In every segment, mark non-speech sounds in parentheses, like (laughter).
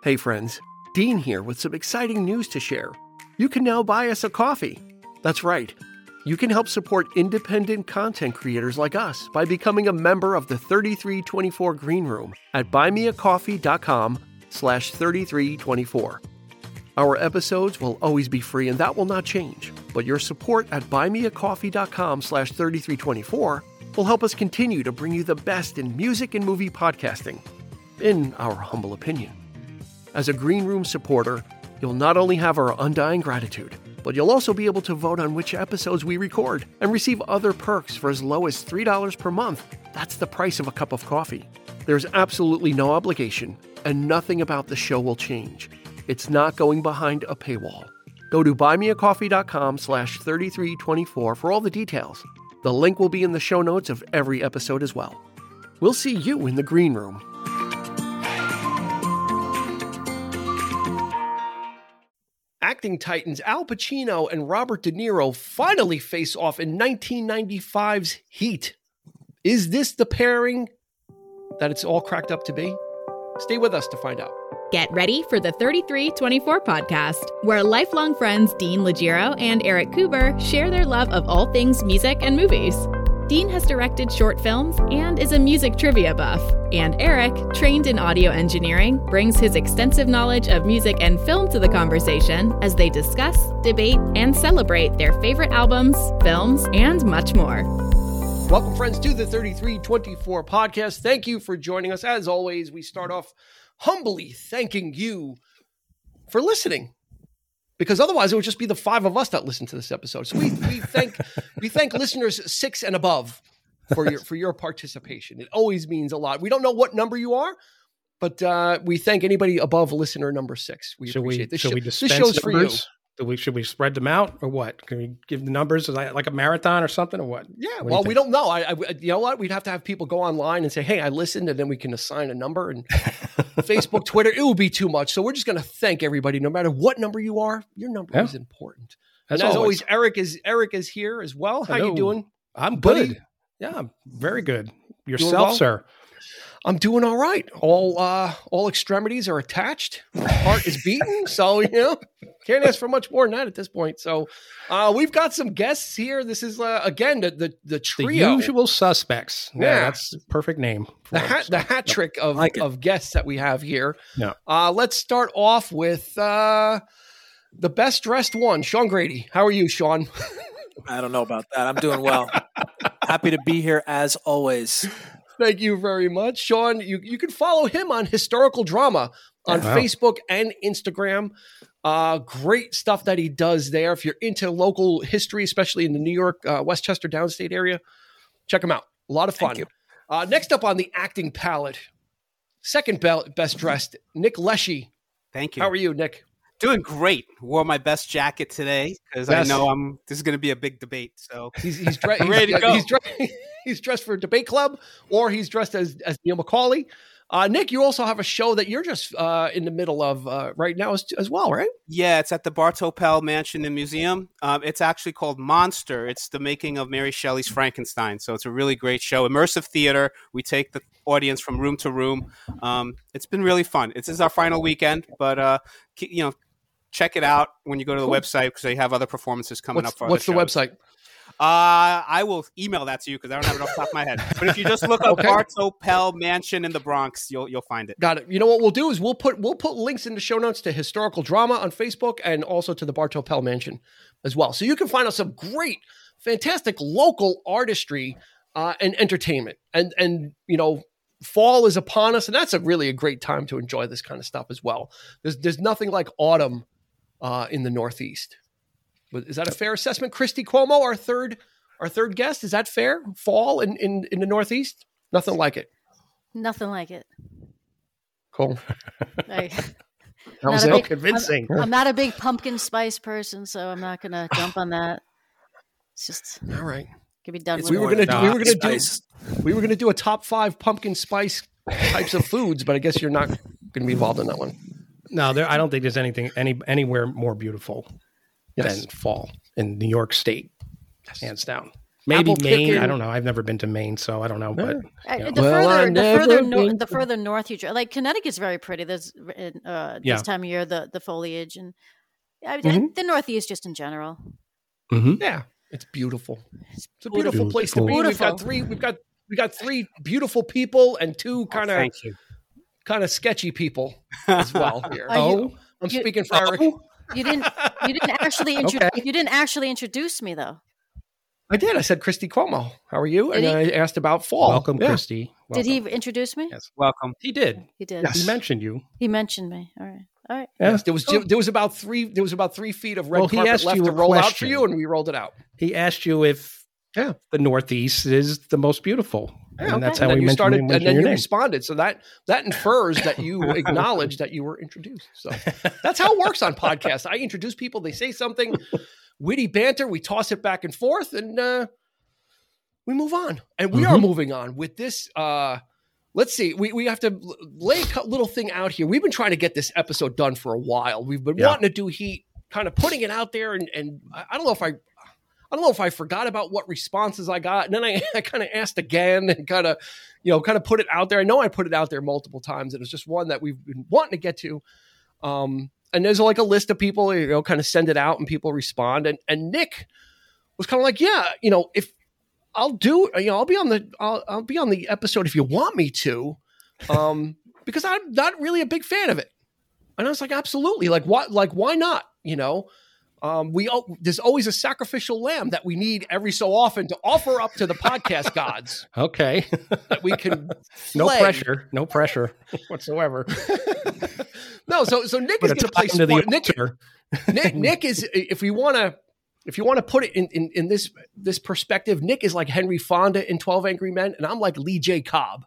Hey, friends, Dean here with some exciting news to share. You can now buy us a coffee. That's right. You can help support independent content creators like us by becoming a member of the 3324 Green Room at buymeacoffee.com slash 3324. Our episodes will always be free and that will not change, but your support at buymeacoffee.com slash 3324 will help us continue to bring you the best in music and movie podcasting, in our humble opinion. As a Green Room supporter, you'll not only have our undying gratitude, but you'll also be able to vote on which episodes we record and receive other perks for as low as $3 per month. That's the price of a cup of coffee. There's absolutely no obligation, and nothing about the show will change. It's not going behind a paywall. Go to buymeacoffee.com slash 3324 for all the details. The link will be in the show notes of every episode as well. We'll see you in the green room. Acting titans Al Pacino and Robert De Niro finally face off in 1995's Heat. Is this the pairing that it's all cracked up to be? Stay with us to find out. Get ready for the 3324 podcast, where lifelong friends Dean Legiro and Eric Kuber share their love of all things music and movies. Dean has directed short films and is a music trivia buff. And Eric, trained in audio engineering, brings his extensive knowledge of music and film to the conversation as they discuss, debate, and celebrate their favorite albums, films, and much more. Welcome, friends, to the 3324 podcast. Thank you for joining us. As always, we start off humbly thanking you for listening because otherwise it would just be the five of us that listen to this episode. So we, we thank we thank listeners six and above for your for your participation. It always means a lot. We don't know what number you are, but uh, we thank anybody above listener number six. We should appreciate we, this. Should show- we this dispense show's for you. numbers? Do we, should we spread them out or what? Can we give the numbers like like a marathon or something or what? Yeah, What do well, we don't know. I, I, you know what? We'd have to have people go online and say, "Hey, I listened," and then we can assign a number. And (laughs) Facebook, Twitter, it would be too much. So we're just going to thank everybody, no matter what number you are. Your number Yeah. is important. As, and as always, always, Eric is Eric is here as well. How you doing? I'm buddy? good. Yeah, I'm very good. Yourself, well? sir. I'm doing all right. All uh, all extremities are attached. My heart is beating. So you know, (laughs) can't ask for much more than that at this point. So uh, we've got some guests here. This is uh, again the the, the The usual suspects. Yeah, Yeah. that's the perfect name. for the it. hat the hat trick of, like of guests that we have here. Yeah. Uh, let's start off with uh, the best dressed one, Sean Grady. How are you, Sean? I don't know about that. I'm doing well. (laughs) Happy to be here as always. Thank you very much, Sean. You you can follow him on historical drama on Wow. Facebook and Instagram. Uh, great stuff that he does there. If you're into local history, especially in the New York, uh, Westchester downstate area, check him out. A lot of fun. Thank you. Uh, next up on the acting palette, second be- best dressed, Nick Leshy. Thank you. How are you, Nick? Doing great. Wore my best jacket today because I know I'm. This is going to be a big debate. So He's he's, dre- (laughs) Ready to go. He's, dre- (laughs) he's dressed for debate club, or he's dressed as as Neil McCauley. Uh, Nick, you also have a show that you're just uh, in the middle of uh, right now as, as well, right? yeah, it's at the Bartow Pell Mansion and Museum. Um, it's actually called Monster. It's the making of Mary Shelley's Frankenstein. So it's a really great show. Immersive theater. We take the audience from room to room. Um, it's been really fun. This is our final weekend, but uh, you know, check it out when you go to the Cool. website because they have other performances coming What's, up. For what's the shows. website? Uh, I will email that to you because I don't have it off the top of my head. But if you just look up (laughs) Okay. Bartow Pell Mansion in the Bronx, you'll you'll find it. Got it. You know what we'll do is we'll put we'll put links in the show notes to historical drama on Facebook and also to the Bartow Pell Mansion as well. So you can find out some great, fantastic local artistry uh, and entertainment. And and you know, fall is upon us, and that's a really a great time to enjoy this kind of stuff as well. There's there's nothing like autumn uh, in the Northeast. But Is that a fair assessment, Christy Cuomo, our third our third guest? Is that fair? Fall in in, in the Northeast, nothing like it. Nothing like it. Cool. (laughs) I, (laughs) That was Not a it. so big- convincing. I'm not a big pumpkin spice person, so I'm not gonna (sighs) jump on that. It's just All right. can be done with. we were more it. gonna do, we were gonna do we were gonna do a top five pumpkin spice types of foods, but I guess you're not gonna be involved in that one. No, there. I don't think there's anything any anywhere more beautiful Yes. than fall in New York State, hands down. Maybe apple Maine. picking. I don't know. I've never been to Maine, so I don't know. But Uh, Yeah. The Well, further, the further, nor- the further north you drive, like Connecticut's very pretty. There's uh, Yeah. this time of year the the foliage and I, Mhm. the Northeast just in general. Mhm. Yeah, it's beautiful. It's a beautiful. beautiful place to be. Beautiful. We've got three. We've got we got three beautiful people and two kind of Thank kind of sketchy people (laughs) as well here. Are you- oh, I'm you- speaking for Eric. Oh, You didn't you didn't actually (laughs) intro- Okay. you didn't actually introduce me though. I did. I said Christy Cuomo. How are you? Did and he? I asked about fall. welcome, Yeah. Christy. Did he introduce me? Yes. Welcome. He did. He did. Yes. He mentioned you. He mentioned me. All right. All right. Yes, there was there was about three there was about three feet of red Well, he carpet asked left you to a roll out for you, and we rolled it out. He asked you if Yeah. the Northeast is the most beautiful, Yeah, and that's and how then we you started, and then you name. responded. So that that infers that you (laughs) acknowledge that you were introduced. So (laughs) that's how it works on podcasts. I introduce people, they say something, witty banter, we toss it back and forth, and uh, we move on. And we are Mhm. moving on with this. Uh, let's see, we we have to lay a little thing out here. We've been trying to get this episode done for a while. We've been Yeah. wanting to do heat, kind of putting it out there, and and I don't know if I I don't know if I forgot about what responses I got. And then I, (laughs) I kind of asked again and kind of, you know, kind of put it out there. I know I put it out there multiple times. It was just one that we've been wanting to get to. Um, and there's like a list of people, you know, kind of send it out and people respond. And and Nick was kind of like, yeah, you know, if I'll do, you know, I'll be on the I'll, I'll be on the episode if you want me to, um, (laughs) because I'm not really a big fan of it. And I was like, absolutely, like what, like why not? You know, um, we there's always a sacrificial lamb that we need every so often to offer up to the podcast gods (laughs) Okay. that we can. (laughs) no flay. pressure. No pressure (laughs) whatsoever. no, so so Nick But is going to play time to the sport. Nick. Nick, Nick is if we want to. If you want to put it in, in, in this this perspective, Nick is like Henry Fonda in Twelve Angry Men, and I'm like Lee J. Cobb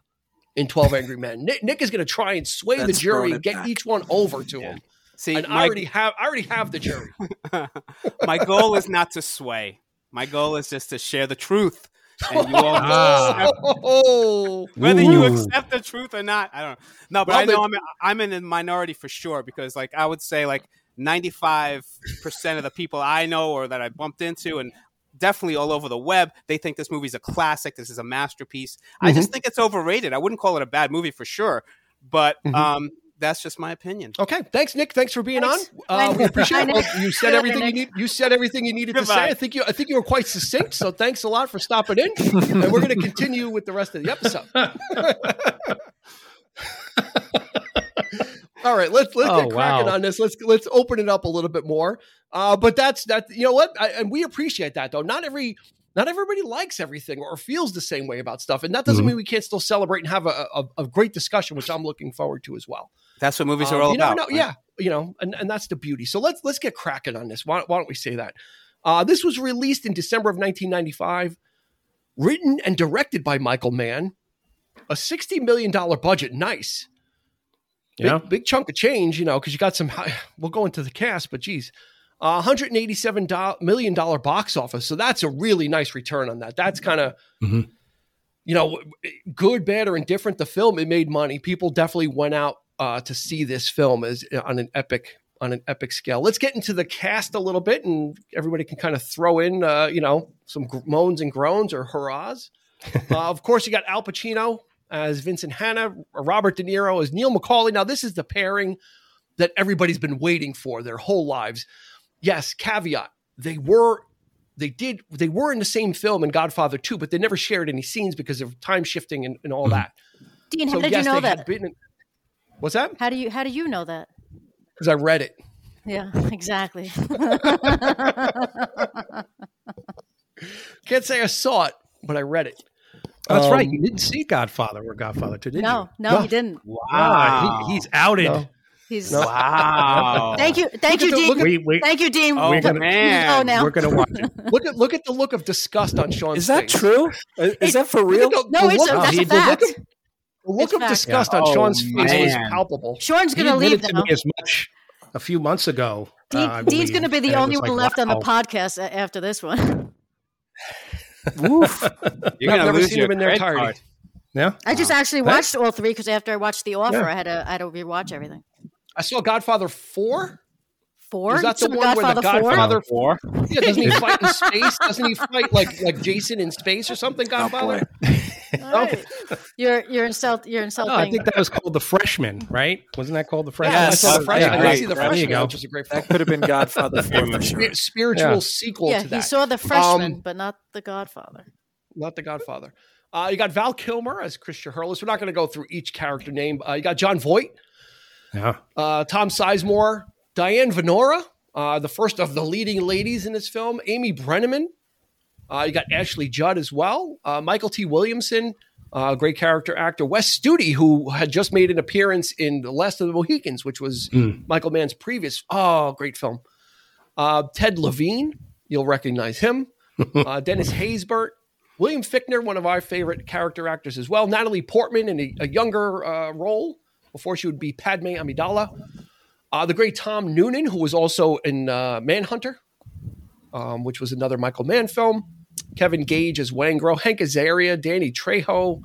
in Twelve Angry Men. Nick, Nick is going to try and sway the jury and get back. each one over to him. See, And I already have I already have the jury. (laughs) my goal is not to sway. My goal is just to share the truth. And you all (laughs) accept- Oh, (laughs) whether you accept the truth or not, I don't know. No, but Well, I know but- I'm I'm in a minority for sure because like I would say like 95 percent of the people I know or that I bumped into and definitely all over the web, they think this movie's a classic. This is a masterpiece. I just think it's overrated. I wouldn't call it a bad movie for sure, but Mhm. um, that's just my opinion. Okay, thanks, Nick. Thanks for being Thanks. on. Uh, we appreciate (laughs) it. Well, you said everything you need. You said everything you needed to say. I think you. I think you were quite succinct. So thanks a lot for stopping in. and we're going to continue with the rest of the episode. (laughs) All right, let's let's Oh, get cracking wow. on this. Let's let's open it up a little bit more. Uh, but that's that. You know what? I, and we appreciate that though. Not every. Not everybody likes everything or feels the same way about stuff, and that doesn't Mhm. mean we can't still celebrate and have a, a, a great discussion, which I'm looking forward to as well. That's what movies Um, are all you never about. know- yeah, you know, and, and that's the beauty. So let's let's get cracking on this. Why, why don't we say that? Uh, this was released in December of 1995, written and directed by Michael Mann. A 60 million dollar budget, nice. Big, Yeah. big chunk of change, you know, because you got some. (sighs) We'll go into the cast, but geez, 187 do- million dollar box office. So that's a really nice return on that. That's kind of Mhm. you know, good, bad, or indifferent, the film it made money. People definitely went out uh, to see this film as on an epic on an epic scale. Let's get into the cast a little bit, and everybody can kind of throw in, uh, you know, some gr- moans and groans or hurrahs. (laughs) uh, of course, you got Al Pacino as Vincent Hanna, Robert De Niro as Neil McCauley. Now, this is the pairing that everybody's been waiting for their whole lives. Yes, caveat: they were they did they were in the same film in Godfather 2, but they never shared any scenes because of time shifting and, and all that. Dean, how So, did yes, you know that? in- What's that? How do you how do you know that? Because I read it. Yeah, (laughs) exactly. (laughs) Can't say I saw it, but I read it. That's right. Um, You didn't see Godfather or Godfather 2, did no, you? no, No. he didn't. Ah, he- he's outed. No. He's No. Wow. thank you, thank you, the- Dean. look at- We, we, Thank you, Dean. Oh, We're gonna- man. Oh, now. we're going to watch it. (laughs) Look at look at the look of disgust on Sean's Is that face. true? Is, is that for real? Look the- No, the it's look a, that's a did- the look fact. of, the look It's of disgust Yeah. on Oh, Sean's face was palpable. Sean's going to leave admitted to now. me as much a few months ago. Dean, uh, Dean's believe, going to be the it only one like, left on the podcast after this one. (laughs) Woof. You're I've gonna never lose seen your him in their entirety. card. Yeah. I just actually Hey. watched all three because after I watched The Offer, Yeah. I had to I had to rewatch everything. I saw Godfather 4. Four. Is that the So one where the Godfather four? Godfather? Yeah, doesn't he (laughs) fight in space? Doesn't he fight like like Jason in space or something? Godfather. (laughs) All right. You're you're insult you're (laughs) insulting. No, I think that was called the freshman, right? Wasn't that called the freshman? Yeah, I saw the yeah, freshman. I see the There you freshman, go. which is a great film. That could have been Godfather 4 sure. Spiritual Yeah. sequel yeah, to that. he saw the freshman, Um, but not the Godfather. not the Godfather. Uh, you got Val Kilmer as Chris Shiherlis. We're not going to go through each character name. Uh, you got Jon Voight, Yeah. uh, Tom Sizemore, Diane Venora, uh, the first of the leading ladies in this film, Amy Brenneman. Uh, you got Ashley Judd as well, uh, Mykelti Williamson, uh, great character actor, Wes Studi, who had just made an appearance in The Last of the Mohicans, which was Mm. Michael Mann's previous, oh, great film. Uh, Ted Levine, you'll recognize him. (laughs) uh, Dennis Haysbert, William Fichtner, one of our favorite character actors as well. Natalie Portman in a, a younger uh, role before she would be Padme Amidala. Uh, the great Tom Noonan, who was also in uh, Manhunter, um, which was another Michael Mann film. Kevin Gage as Waingro, Hank Azaria, Danny Trejo,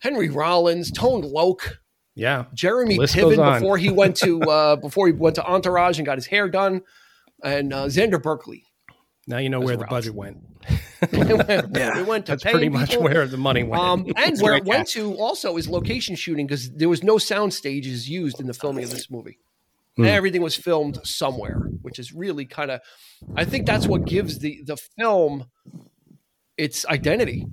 Henry Rollins, Tone Loc, Yeah. Jeremy Piven before he went to uh, (laughs) before he went to Entourage and got his hair done, and uh, Xander Berkeley. Now you know As where the budget went. it went, (laughs) Yeah. it went to That's paying pretty much where the money went. Um, (laughs) and where it great went to also is location shooting because there was no sound stages used in the filming of this movie. Hmm. Everything was filmed somewhere, which is really kind of. I think that's what gives the the film its identity.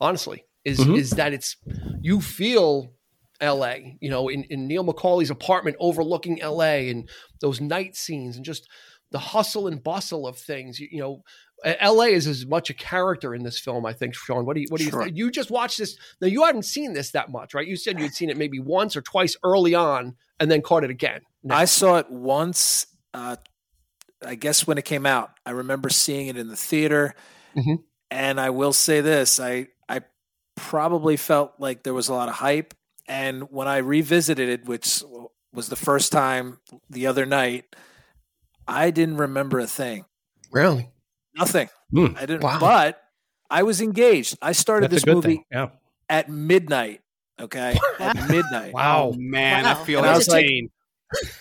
Honestly, is Mhm. is that it's you feel L.A. You know, in, in Neil McCauley's apartment overlooking L.A. and those night scenes and just the hustle and bustle of things. You, you know, L.A. is as much a character in this film. I think, Sean. What do you what do you Sure. think? You just watched this. Now you haven't seen this that much, right? You said you had seen it maybe once or twice early on, and then caught it again. No. I saw it once, uh, I guess when it came out. I remember seeing it in the theater. Mhm. And I will say this I, I probably felt like there was a lot of hype. And when I revisited it, which was the first time the other night, I didn't remember a thing. really. Nothing. Hmm. I didn't. Wow. But I was engaged. I started That's this movie. Yeah. at midnight. Okay, at (laughs) midnight. Wow. Oh man, Wow. I feel And I was like- pain.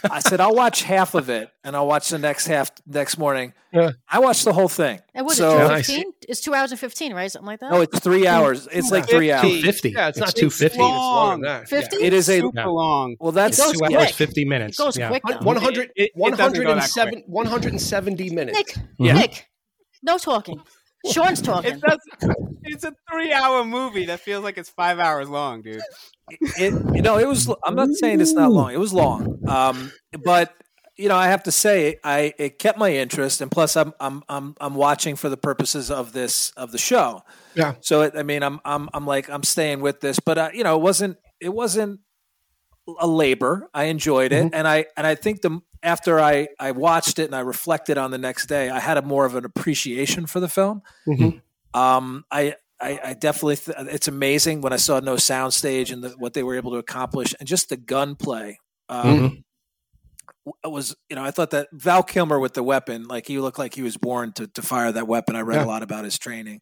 I said I'll watch half of it, and I'll watch the next half next morning. Yeah. I watched the whole thing. And what is So- it? Two Nice. fifteen? It's two hours and fifteen, right? Something like that. No, it's three hours. It's like three hours. 250. Yeah, it's, it's not 250. It's longer than that. 50? It is a Super Yeah. long. well. That's It goes Two quick. hours, 50 minutes. It goes yeah. quick though. 100, It- it- it doesn't go that 107 170 minutes. Nick, Yeah. Nick, no talking. Sean's talking. It does. It's a three-hour movie that feels like it's five hours long, dude. It. You know, it was. I'm not saying it's not long. It was long. Um, but you know, I have to say, I it kept my interest, and plus, I'm I'm I'm I'm watching for the purposes of this of the show. Yeah. So it, I mean, I'm I'm I'm like I'm staying with this, but uh, you know, it wasn't it wasn't a labor. I enjoyed it, and I and I think the after I I watched it and I reflected on the next day, I had a more of an appreciation for the film. Mhm. Um, I. I, I definitely, th- it's amazing when I saw no soundstage and the, what they were able to accomplish, and just the gunplay. Um, w- was you know I thought that Val Kilmer with the weapon, like he looked like he was born to to fire that weapon. I read Yeah. a lot about his training,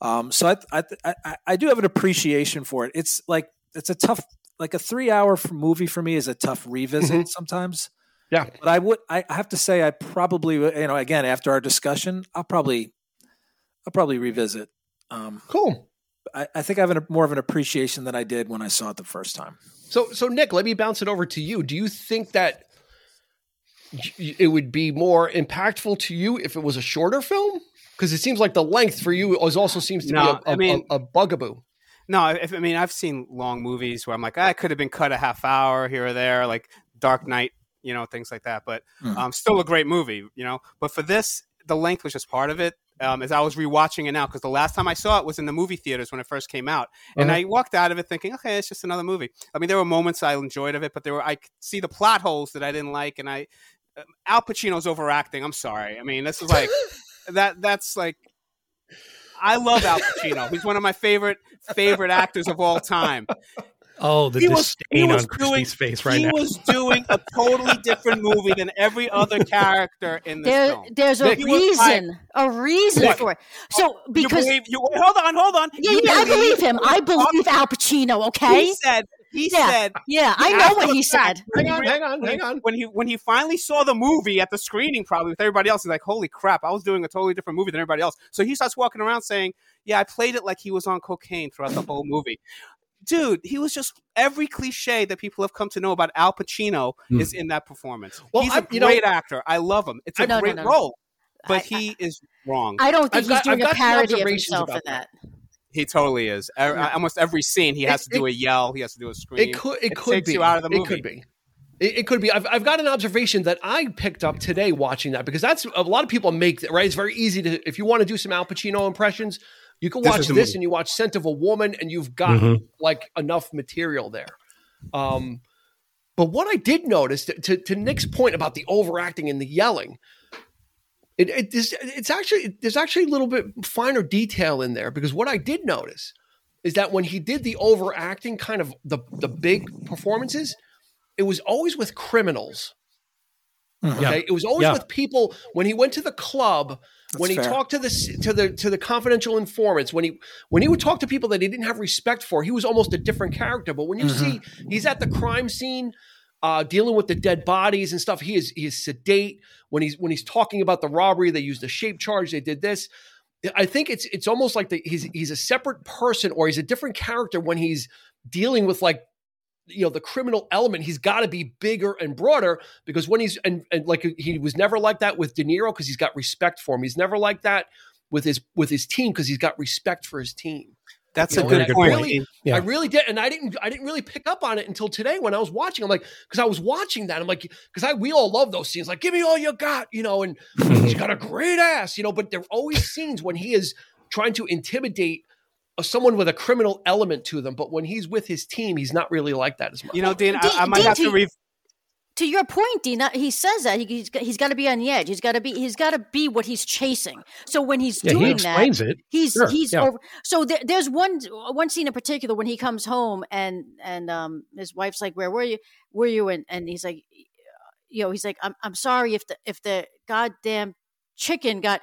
um, so I, I I I do have an appreciation for it. It's like it's a tough like a three hour movie for me is a tough revisit sometimes. Yeah. but I would I have to say I probably you know again after our discussion I'll probably I'll probably revisit. Um, Cool. I, I think I have an, more of an appreciation than I did when I saw it the first time. So, so Nick, let me bounce it over to you. Do you think that it would be more impactful to you if it was a shorter film? Because it seems like the length for you is also seems to No, be a, a, I mean- a, a bugaboo. No, if, I mean I've seen long movies where I'm like, ah, it could have been cut a half hour here or there, like Dark Knight, you know, things like that. But Hmm. um, still a great movie, you know. But for this, the length was just part of it. Um, as I was rewatching it now, because the last time I saw it was in the movie theaters when it first came out, and Uh-huh. I walked out of it thinking, okay, it's just another movie. I mean, there were moments I enjoyed of it, but there were I could see the plot holes that I didn't like, and I um, Al Pacino's overacting. I'm sorry. I mean, this is like (laughs) that. That's like I love Al Pacino. He's one of my favorite favorite actors of all time. Oh, the He was- he disdain was on Christie's face right he now. was doing a totally different movie than every other (laughs) character in this There, film. there's a Nick, you was like- reason, a reason What? for it. Oh, so you because believe you hold on, hold on. yeah, You yeah, I believe him. I believe Al Pacino. Okay, He said he Yeah. said Yeah, I know what he fact, said. Hang on, hang on, hang on. When he when he finally saw the movie at the screening, probably with everybody else, he's like, "Holy crap! I was doing a totally different movie than everybody else." So he starts walking around saying, "Yeah, I played it like he was on cocaine throughout the whole movie." Dude, he was just every cliche that people have come to know about Al Pacino Hmm. is in that performance. Well, He's I- a you know- great actor. I love him. It's a No, no, great no, no. role, but I- he is wrong. I don't think I've he's got- doing I've a parody of himself in about that. He totally is. Almost every scene, he has It- to do a yell. He has to do a scream. It could. It, It could takes be. you out of the It could be. It, it could be. I've, I've got an observation that I picked up today watching that because that's a lot of people make right. It's very easy to if you want to do some Al Pacino impressions, you can watch is the this and you watch Scent of a Woman and you've got Mhm. like enough material there. Um, but what I did notice to, to, to Nick's point about the overacting and the yelling, it, it is, it's actually there's actually a little bit finer detail in there because what I did notice is that when he did the overacting kind of the the big performances, it was always with criminals. Yeah. Okay, it was always Yeah. with people when he went to the club. When he fair. talked to the to the to the confidential informants, when he when he would talk to people that he didn't have respect for, he was almost a different character. But when you see he's at the crime scene, uh, dealing with the dead bodies and stuff, he is he is sedate. When he's when he's talking about the robbery, they used a shape charge. They did this. I think it's it's almost like the, he's he's a separate person or he's a different character when he's dealing with like you know the criminal element he's got to be bigger and broader because when he's and, and like he was never like that with De Niro because he's got respect for him he's never like that with his with his team because he's got respect for his team That's You a know, good and I point. really- Yeah. I really did, and I didn't. I didn't really pick up on it until today when I was watching. I'm like, because I was watching that. I'm like, because I we all love those scenes. Like, give me all you got, you know. And (laughs) he's got a great ass, you know. But there are always scenes when he is trying to intimidate someone with a criminal element to them. But when he's with his team, he's not really like that as much. You know, Dean, I, I might Dean, have to to- re- To your point, Dean, he says that he, he's got, he's got to be on the edge. He's got to be he's got to be what he's chasing. So when he's Yeah, he doing explains that, it. he's Sure, he's yeah. over. So there, there's one one scene in particular when he comes home and and um his wife's like, "Where were you? Were you?" And and he's like, you know, he's like, "I'm I'm sorry if the if the goddamn chicken got."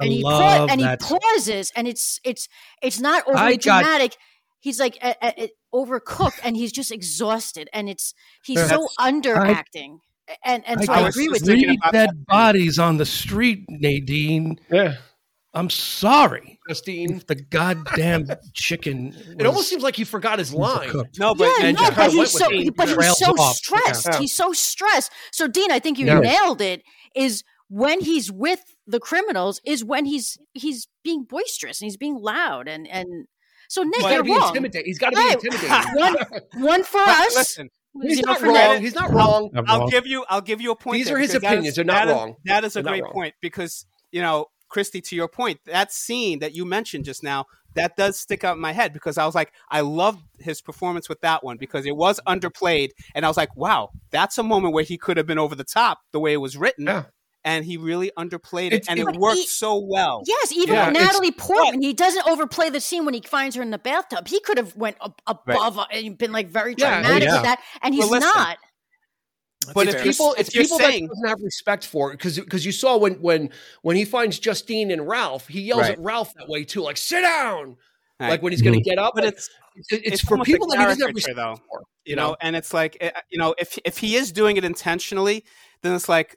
I And he love pa- and he pauses, and it's it's it's not I overly got- dramatic. He's like a, a, a- overcooked, and he's just exhausted, and it's he's Yeah. so underacting. And and so I, I agree with you. thinking Three dead bodies on the street, Nadine. yeah, I'm sorry. Justine. If the goddamn chicken. (laughs) It almost seems like he forgot his line. no, but yeah, and no, but he's so, it. but he's so off. stressed. Yeah. He's so stressed. So, Dean, I think you Yeah. nailed it. Is when he's with the criminals is when he's he's being boisterous and he's being loud and and so Nick, He's got to you're be wrong. intimidating. He's got to be Right. intimidating. (laughs) One one for us. listen, He's zero not for wrong. Nick. He's not wrong. I'm I'll wrong. give you I'll give you a point. These there are his opinions. is- They're not that is- wrong. that is a They're great point because you know, Christy, to your point, that scene that you mentioned just now, that does stick out in my head because I was like, I loved his performance with that one because it was underplayed, and I was like, wow, that's a moment where he could have been over the top the way it was written. Yeah. And he really underplayed It's- it, and it- it, worked he- so well. Yes, even Yeah, with Natalie Portman, he doesn't overplay the scene when he finds her in the bathtub. He could have went ab- above uh, and been like very Yeah, dramatic yeah. with that, and he's Well, listen, not. But it's if people, if it's you're people saying- that doesn't have respect for it because because you saw when when when he finds Justine and Ralph, he yells Right. at Ralph that way too, like "sit down," Right. like when he's going to get up. But it's it's, it's, it's for people that he doesn't have respect though. for. you know and it's like eh, you know if if he is doing it intentionally then it's like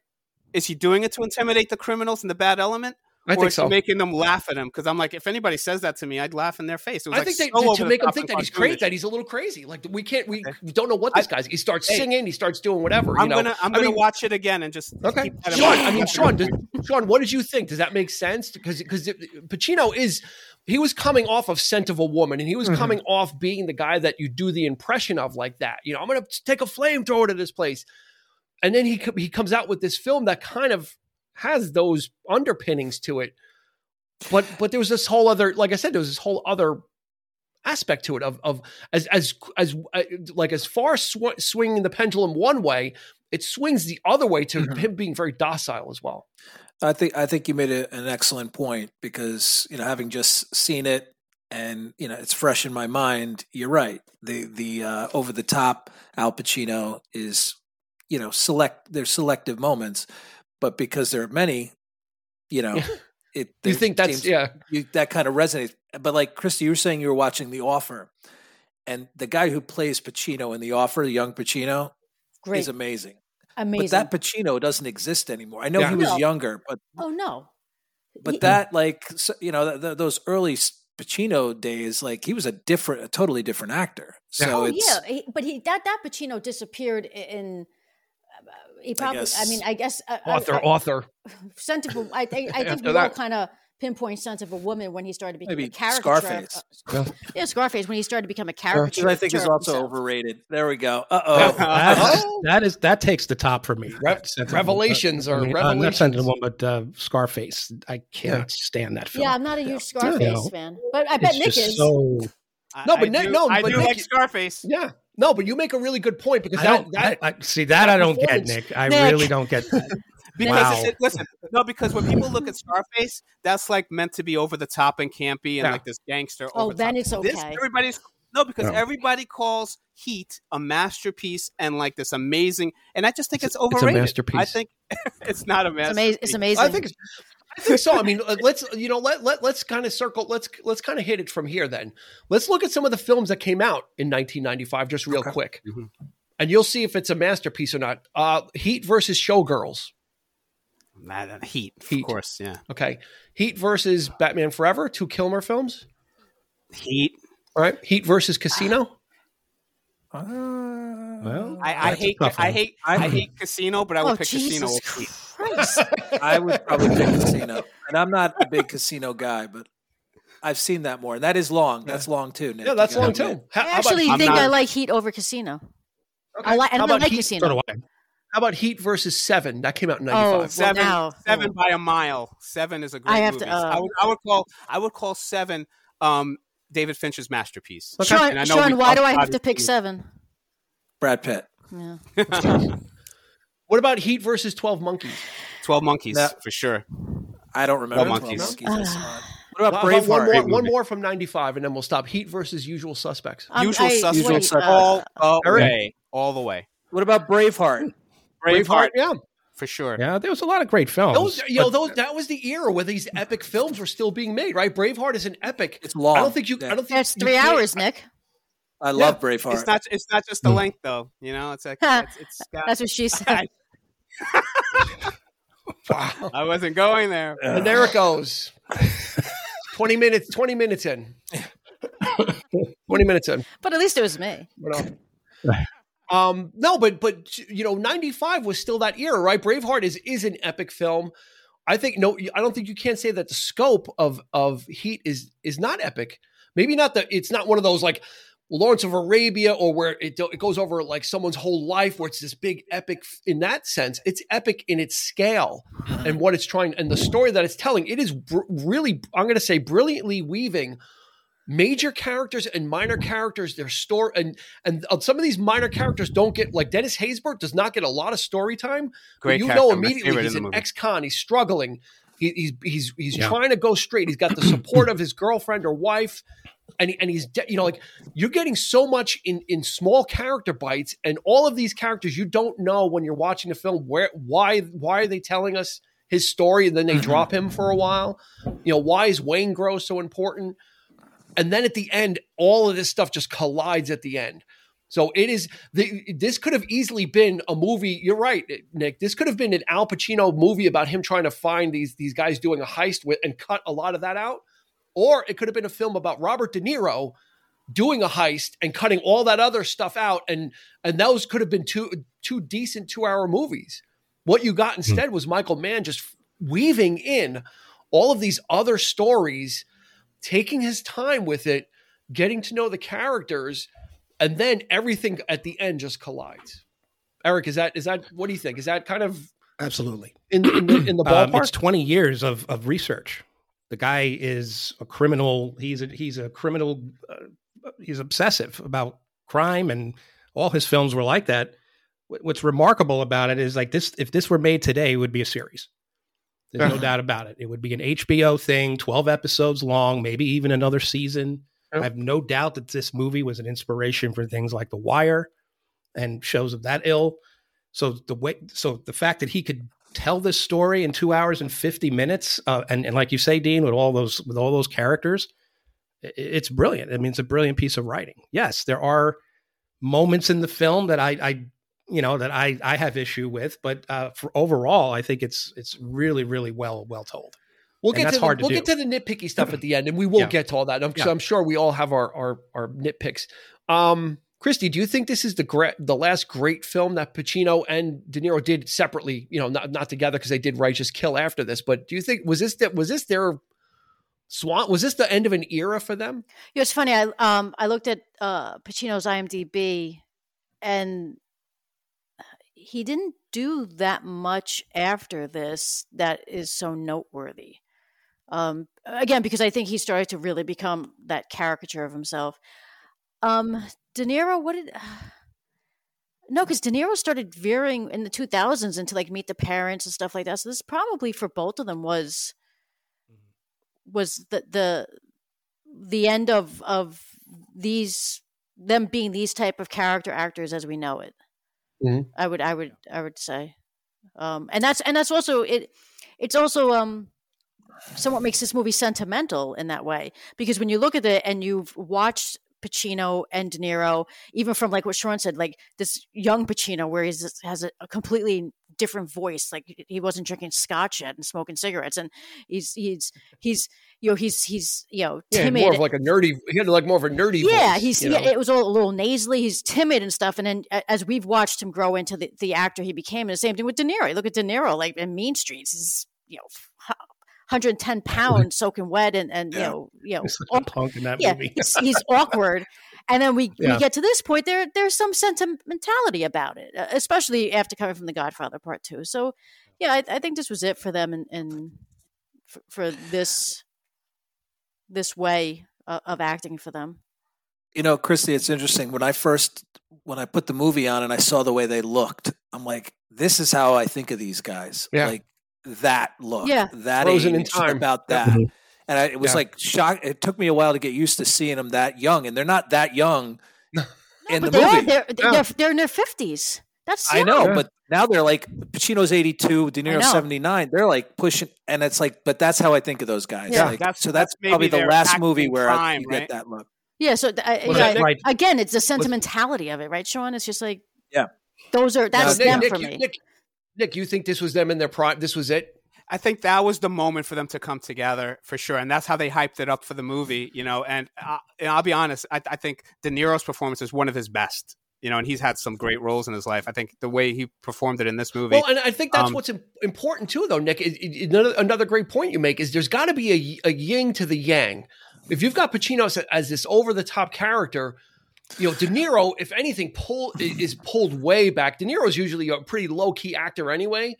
is he doing it to intimidate the criminals and the bad element I or think is so. he making them laugh at him because i'm like if anybody says that to me i'd laugh in their face it was I like think they, so to, to the make him think that he's crazy, that he's a little crazy. Like we can't, we, Okay. don't know what this guy's. He starts Hey. singing, he starts doing whatever. I'm know? gonna i'm I gonna mean, watch it again and just Okay, Sean. I mean, Sean, does, Sean, what did you think? Does that make sense? Because because Pacino is he was coming off of Scent of a Woman, and he was Mhm. coming off being the guy that you do the impression of like that. You know, I'm going to take a flamethrower to this place, and then he he comes out with this film that kind of has those underpinnings to it. But but there was this whole other, like I said, there was this whole other aspect to it of of as as as uh, like as far sw- swinging the pendulum one way it swings the other way to Mhm. him being very docile as well. I think I think you made a, an excellent point because you know having just seen it and you know it's fresh in my mind. You're right. The the uh, over the top Al Pacino is you know select. There's selective moments, but because there are many, you know, it. You think that's seems- yeah? you, that kind of resonates. But like Christy, you were saying you were watching The Offer, and the guy who plays Pacino in The Offer, the young Pacino, Great, is amazing. amazing. But that Pacino doesn't exist anymore. I know Yeah. he was No. younger, but oh no, but He- that like so- you know th- th- those early Pacino days, like he was a different, a totally different actor. So oh it's yeah, he, but he that that Pacino disappeared i- in. Uh, He probably. I, guess- mean, I guess uh, Author, I, I, author. scent of a, I (laughs) think I think After we all kind of pinpoint scent of a woman when he started to become Maybe a character. Scarface. uh, yeah, Scarface when he started to become a character. which I think is also himself. overrated. There we go. Uh oh. that, (laughs) that is that takes the top for me. Rev- Sense of- Revelations I or mean, uh, not Revelations. Scent of Woman, but uh, Scarface. I can't stand that film. Yeah, I'm not a huge Scarface know, fan, but I bet it's Nick just is. so. No, but I Nick- do- no, I but do Nick- like Scarface. Yeah. No, but you make a really good point because I that, don't. that I, I, see that I don't get, Nick. I Nick. really don't get that. (laughs) Because Wow. it- listen, no, because when people look at Scarface, that's like meant to be over the top and campy and Yeah. like this gangster. Oh, then top. it's This, okay. everybody's no, because No. everybody calls Heat a masterpiece and like this amazing, and I just think it's, It's a- it's a overrated. I think (laughs) it's not a It's, masterpiece. amazing. it's amazing. I think it's, I think so. I mean, uh, let's you know let let let's kind of circle. Let's let's kind of hit it from here. Then let's look at some of the films that came out in 1995, just real quick, Mhm. and you'll see if it's a masterpiece or not. Uh, Heat versus Showgirls. Man, Heat, Heat. of course, yeah. Okay, Heat versus Batman Forever, two Kilmer films. Heat. All right, Heat versus Casino. Uh, Well, I, I hate. I hate. I hate Casino, but I would oh pick Casino. Jesus over Heat. Christ! (laughs) I would probably pick Casino, and I'm not a big Casino guy, but I've seen that more. And that is long. That's long too. Nick. Yeah, that's long too. admit. How, I how about, actually I'm think not- I like Heat over Casino. okay, I like. I how about like Heat, Casino. so do I. How about Heat versus Seven? That came out in Oh, '95. well, Seven, now- seven by a mile. Seven is a great I have movie. to, uh, I would, I would call, I would call Seven, um, David Finch's masterpiece. Sean, And I know Sean why do I have to pick seven? Brad Pitt. Yeah. (laughs) What about Heat versus Twelve Monkeys? Twelve Monkeys That- for sure. I don't remember. Twelve 12 Monkeys. Monkeys. I saw it. What about How about one Braveheart? more, one more from '95, and then we'll stop. Heat versus Usual Suspects. Um, Usual I- Suspects. Wait, Suspects. uh, all the way, all the way. What about Braveheart? Braveheart, yeah. for sure. Yeah, there was a lot of great films. Those, you know, those that was the era where these epic films were still being made, right? Braveheart is an epic. It's long. I don't think you. Yeah. I don't think That's you three can't- hours, Nick. I love Braveheart. It's not. It's not just the length, though. You know, it's like it's, it's got, That's what she said. Wow. I wasn't going there. And there it goes. Twenty minutes. Twenty minutes in. Twenty minutes in. But at least it was me. But, uh, (laughs) um, no, but but you know, ninety five was still that era, right? Braveheart is is an epic film. I think no, I don't think you can't say that the scope of of Heat is is not epic. Maybe not that it's not one of those like Lawrence of Arabia or where it it goes over like someone's whole life where it's this big epic in that sense. It's epic in its scale and what it's trying and the story that it's telling. It is br- really I'm going to say brilliantly weaving major characters and minor characters their story and and uh, some of these minor characters don't get like Dennis Haysbert does not get a lot of story time Great but you know immediately he's an ex-con he's struggling he, he's he's he's Yeah. trying to go straight. He's got the support of his girlfriend or wife and he, and he's de- you know like you're getting so much in in small character bites and all of these characters you don't know when you're watching the film where why why are they telling us his story and then they mm-hmm. drop him for a while? You know why is Waingro so important? And then at the end all of this stuff just collides at the end so it is the, this could have easily been a movie you're right nick this could have been an al pacino movie about him trying to find these these guys doing a heist with and cut a lot of that out. Or it could have been a film about robert de niro doing a heist and cutting all that other stuff out and and those could have been two two decent two hour movies. What you got hmm. instead was michael mann just weaving in all of these other stories taking his time with it getting to know the characters and then everything at the end just collides eric is that is that what do you think is that kind of Absolutely. in, in, the, in the (clears throat) Um, ballpark it's 20 years of, of research. The guy is a criminal. He's a, he's a criminal. Uh, he's obsessive about crime, and all his films were like that. What's remarkable about it is like this: if this were made today, it would be a series. There's no doubt about it. It would be an HBO thing, 12 episodes long, maybe even another season. I have no doubt that this movie was an inspiration for things like The Wire and shows of that ill. So the way, so the fact that he could tell this story in two hours and 50 minutes, uh, and, and like you say, Dean, with all those with all those characters, it's brilliant. I mean, it's a brilliant piece of writing. Yes, there are moments in the film that I, I you know, that I I have issue with, but uh, for overall, I think it's it's really really well well told. We'll get to the, we'll to get to the nitpicky stuff at the end, and we will yeah. get to all that. I'm, yeah. I'm sure we all have our our, our nitpicks. Um, Christy, do you think this is the great, the last great film that Pacino and De Niro did separately? You know, not not together because they did Righteous Kill after this. But do you think was this that was this their Swan was this the end of an era for them? Yeah, it's funny. I um I looked at uh Pacino's IMDb, and he didn't do that much after this that is so noteworthy. Um, again, because I think he started to really become that caricature of himself. Um, De Niro, what did? Uh, (sighs) no, because De Niro started veering in the 2000s into like Meet the Parents and stuff like that. So this probably for both of them was was the the the end of of these them being these type of character actors as we know it. Mm-hmm. I would I would I would say, um, and that's and that's also it. It's also um, somewhat makes this movie sentimental in that way because when you look at it and you've watched Pacino and De Niro, even from like what Sean said, like this young Pacino where he has a, a, completely different voice. Like he wasn't drinking scotch yet and smoking cigarettes, and he's he's he's you know he's he's you know timid, yeah, more of like a nerdy. He had like more of a nerdy. Yeah, voice, he's yeah, it was all a little nasally. He's timid and stuff. And then as we've watched him grow into the, the actor he became, and the same thing with De Niro. Look at De Niro, like in Mean Streets, he's you know 110 (laughs) pounds soaking wet and, and yeah. you know, you know, like punk in that yeah, movie. he's, (laughs) he's awkward. And then we, yeah. we get to this point, there there's some sentimentality about it, uh, especially after coming from The Godfather Part Two. So, yeah, I, I think this was it for them, and, and for, for, this this way of, of acting for them. You know, Christy, it's interesting. When I first when I put the movie on and I saw the way they looked, I'm like, this is how I think of these guys. Yeah. Like that look, yeah. that frozen in time about that. Mm-hmm. And I, it was yeah. like shock. It took me a while to get used to seeing them that young, and they're not that young no, in the they movie. Are, they're, yeah. they're, they're, in their fifties. That's young. I know, but now they're like Pacino's eighty two, De Niro's seventy nine. They're like pushing, and it's like, but that's how I think of those guys. Yeah, like, that's, so that's, that's probably the last movie where I, you right? get that look. Yeah, so uh, well, yeah, right. again, it's the sentimentality of it, right, Sean? It's just like, yeah, those are that's them Nick, for me. Nick, Nick, you think this was them in their prime? This was it? I think that was the moment for them to come together for sure, and that's how they hyped it up for the movie. You know, and, uh, and I'll be honest, I, I, think De Niro's performance is one of his best. You know, and he's had some great roles in his life. I think the way he performed it in this movie. Well, and I think that's um, what's important too, though, Nick. another, another great point you make is there's got to be a, a yin to the yang. If you've got Pacino as, as this over the top character, you know, De Niro, if anything, pull is pulled way back. De Niro is usually a pretty low key actor anyway.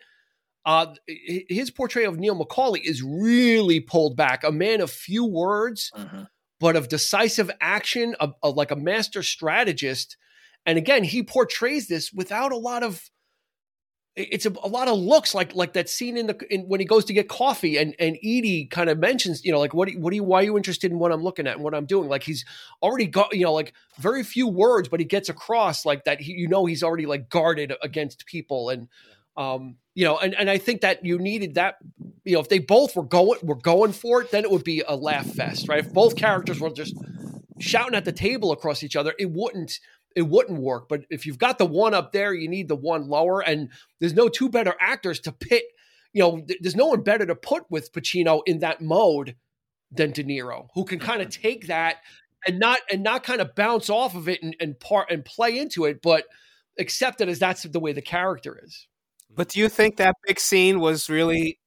Uh, his portrayal of Neil McCauley is really pulled back. A man of few words, mm-hmm. but of decisive action, a, a, like a master strategist. And again, he portrays this without a lot of. It's a, a lot of looks like like that scene in the in, when he goes to get coffee and and Edie kind of mentions you know like what what are you why are you interested in what I'm looking at and what I'm doing like he's already got you know like very few words but he gets across like that he, you know he's already like guarded against people and um you know, and, and I think that you needed that, you know, if they both were going were going for it, then it would be a laugh fest, right? If both characters were just shouting at the table across each other, it wouldn't it wouldn't work. But if you've got the one up there, you need the one lower, and there's no two better actors to pit. You know, there's no one better to put with Pacino in that mode than De Niro, who can kind of (laughs) take that and not and not kind of bounce off of it and, and part and play into it, but accept it as that's the way the character is. But do you think that big scene was really?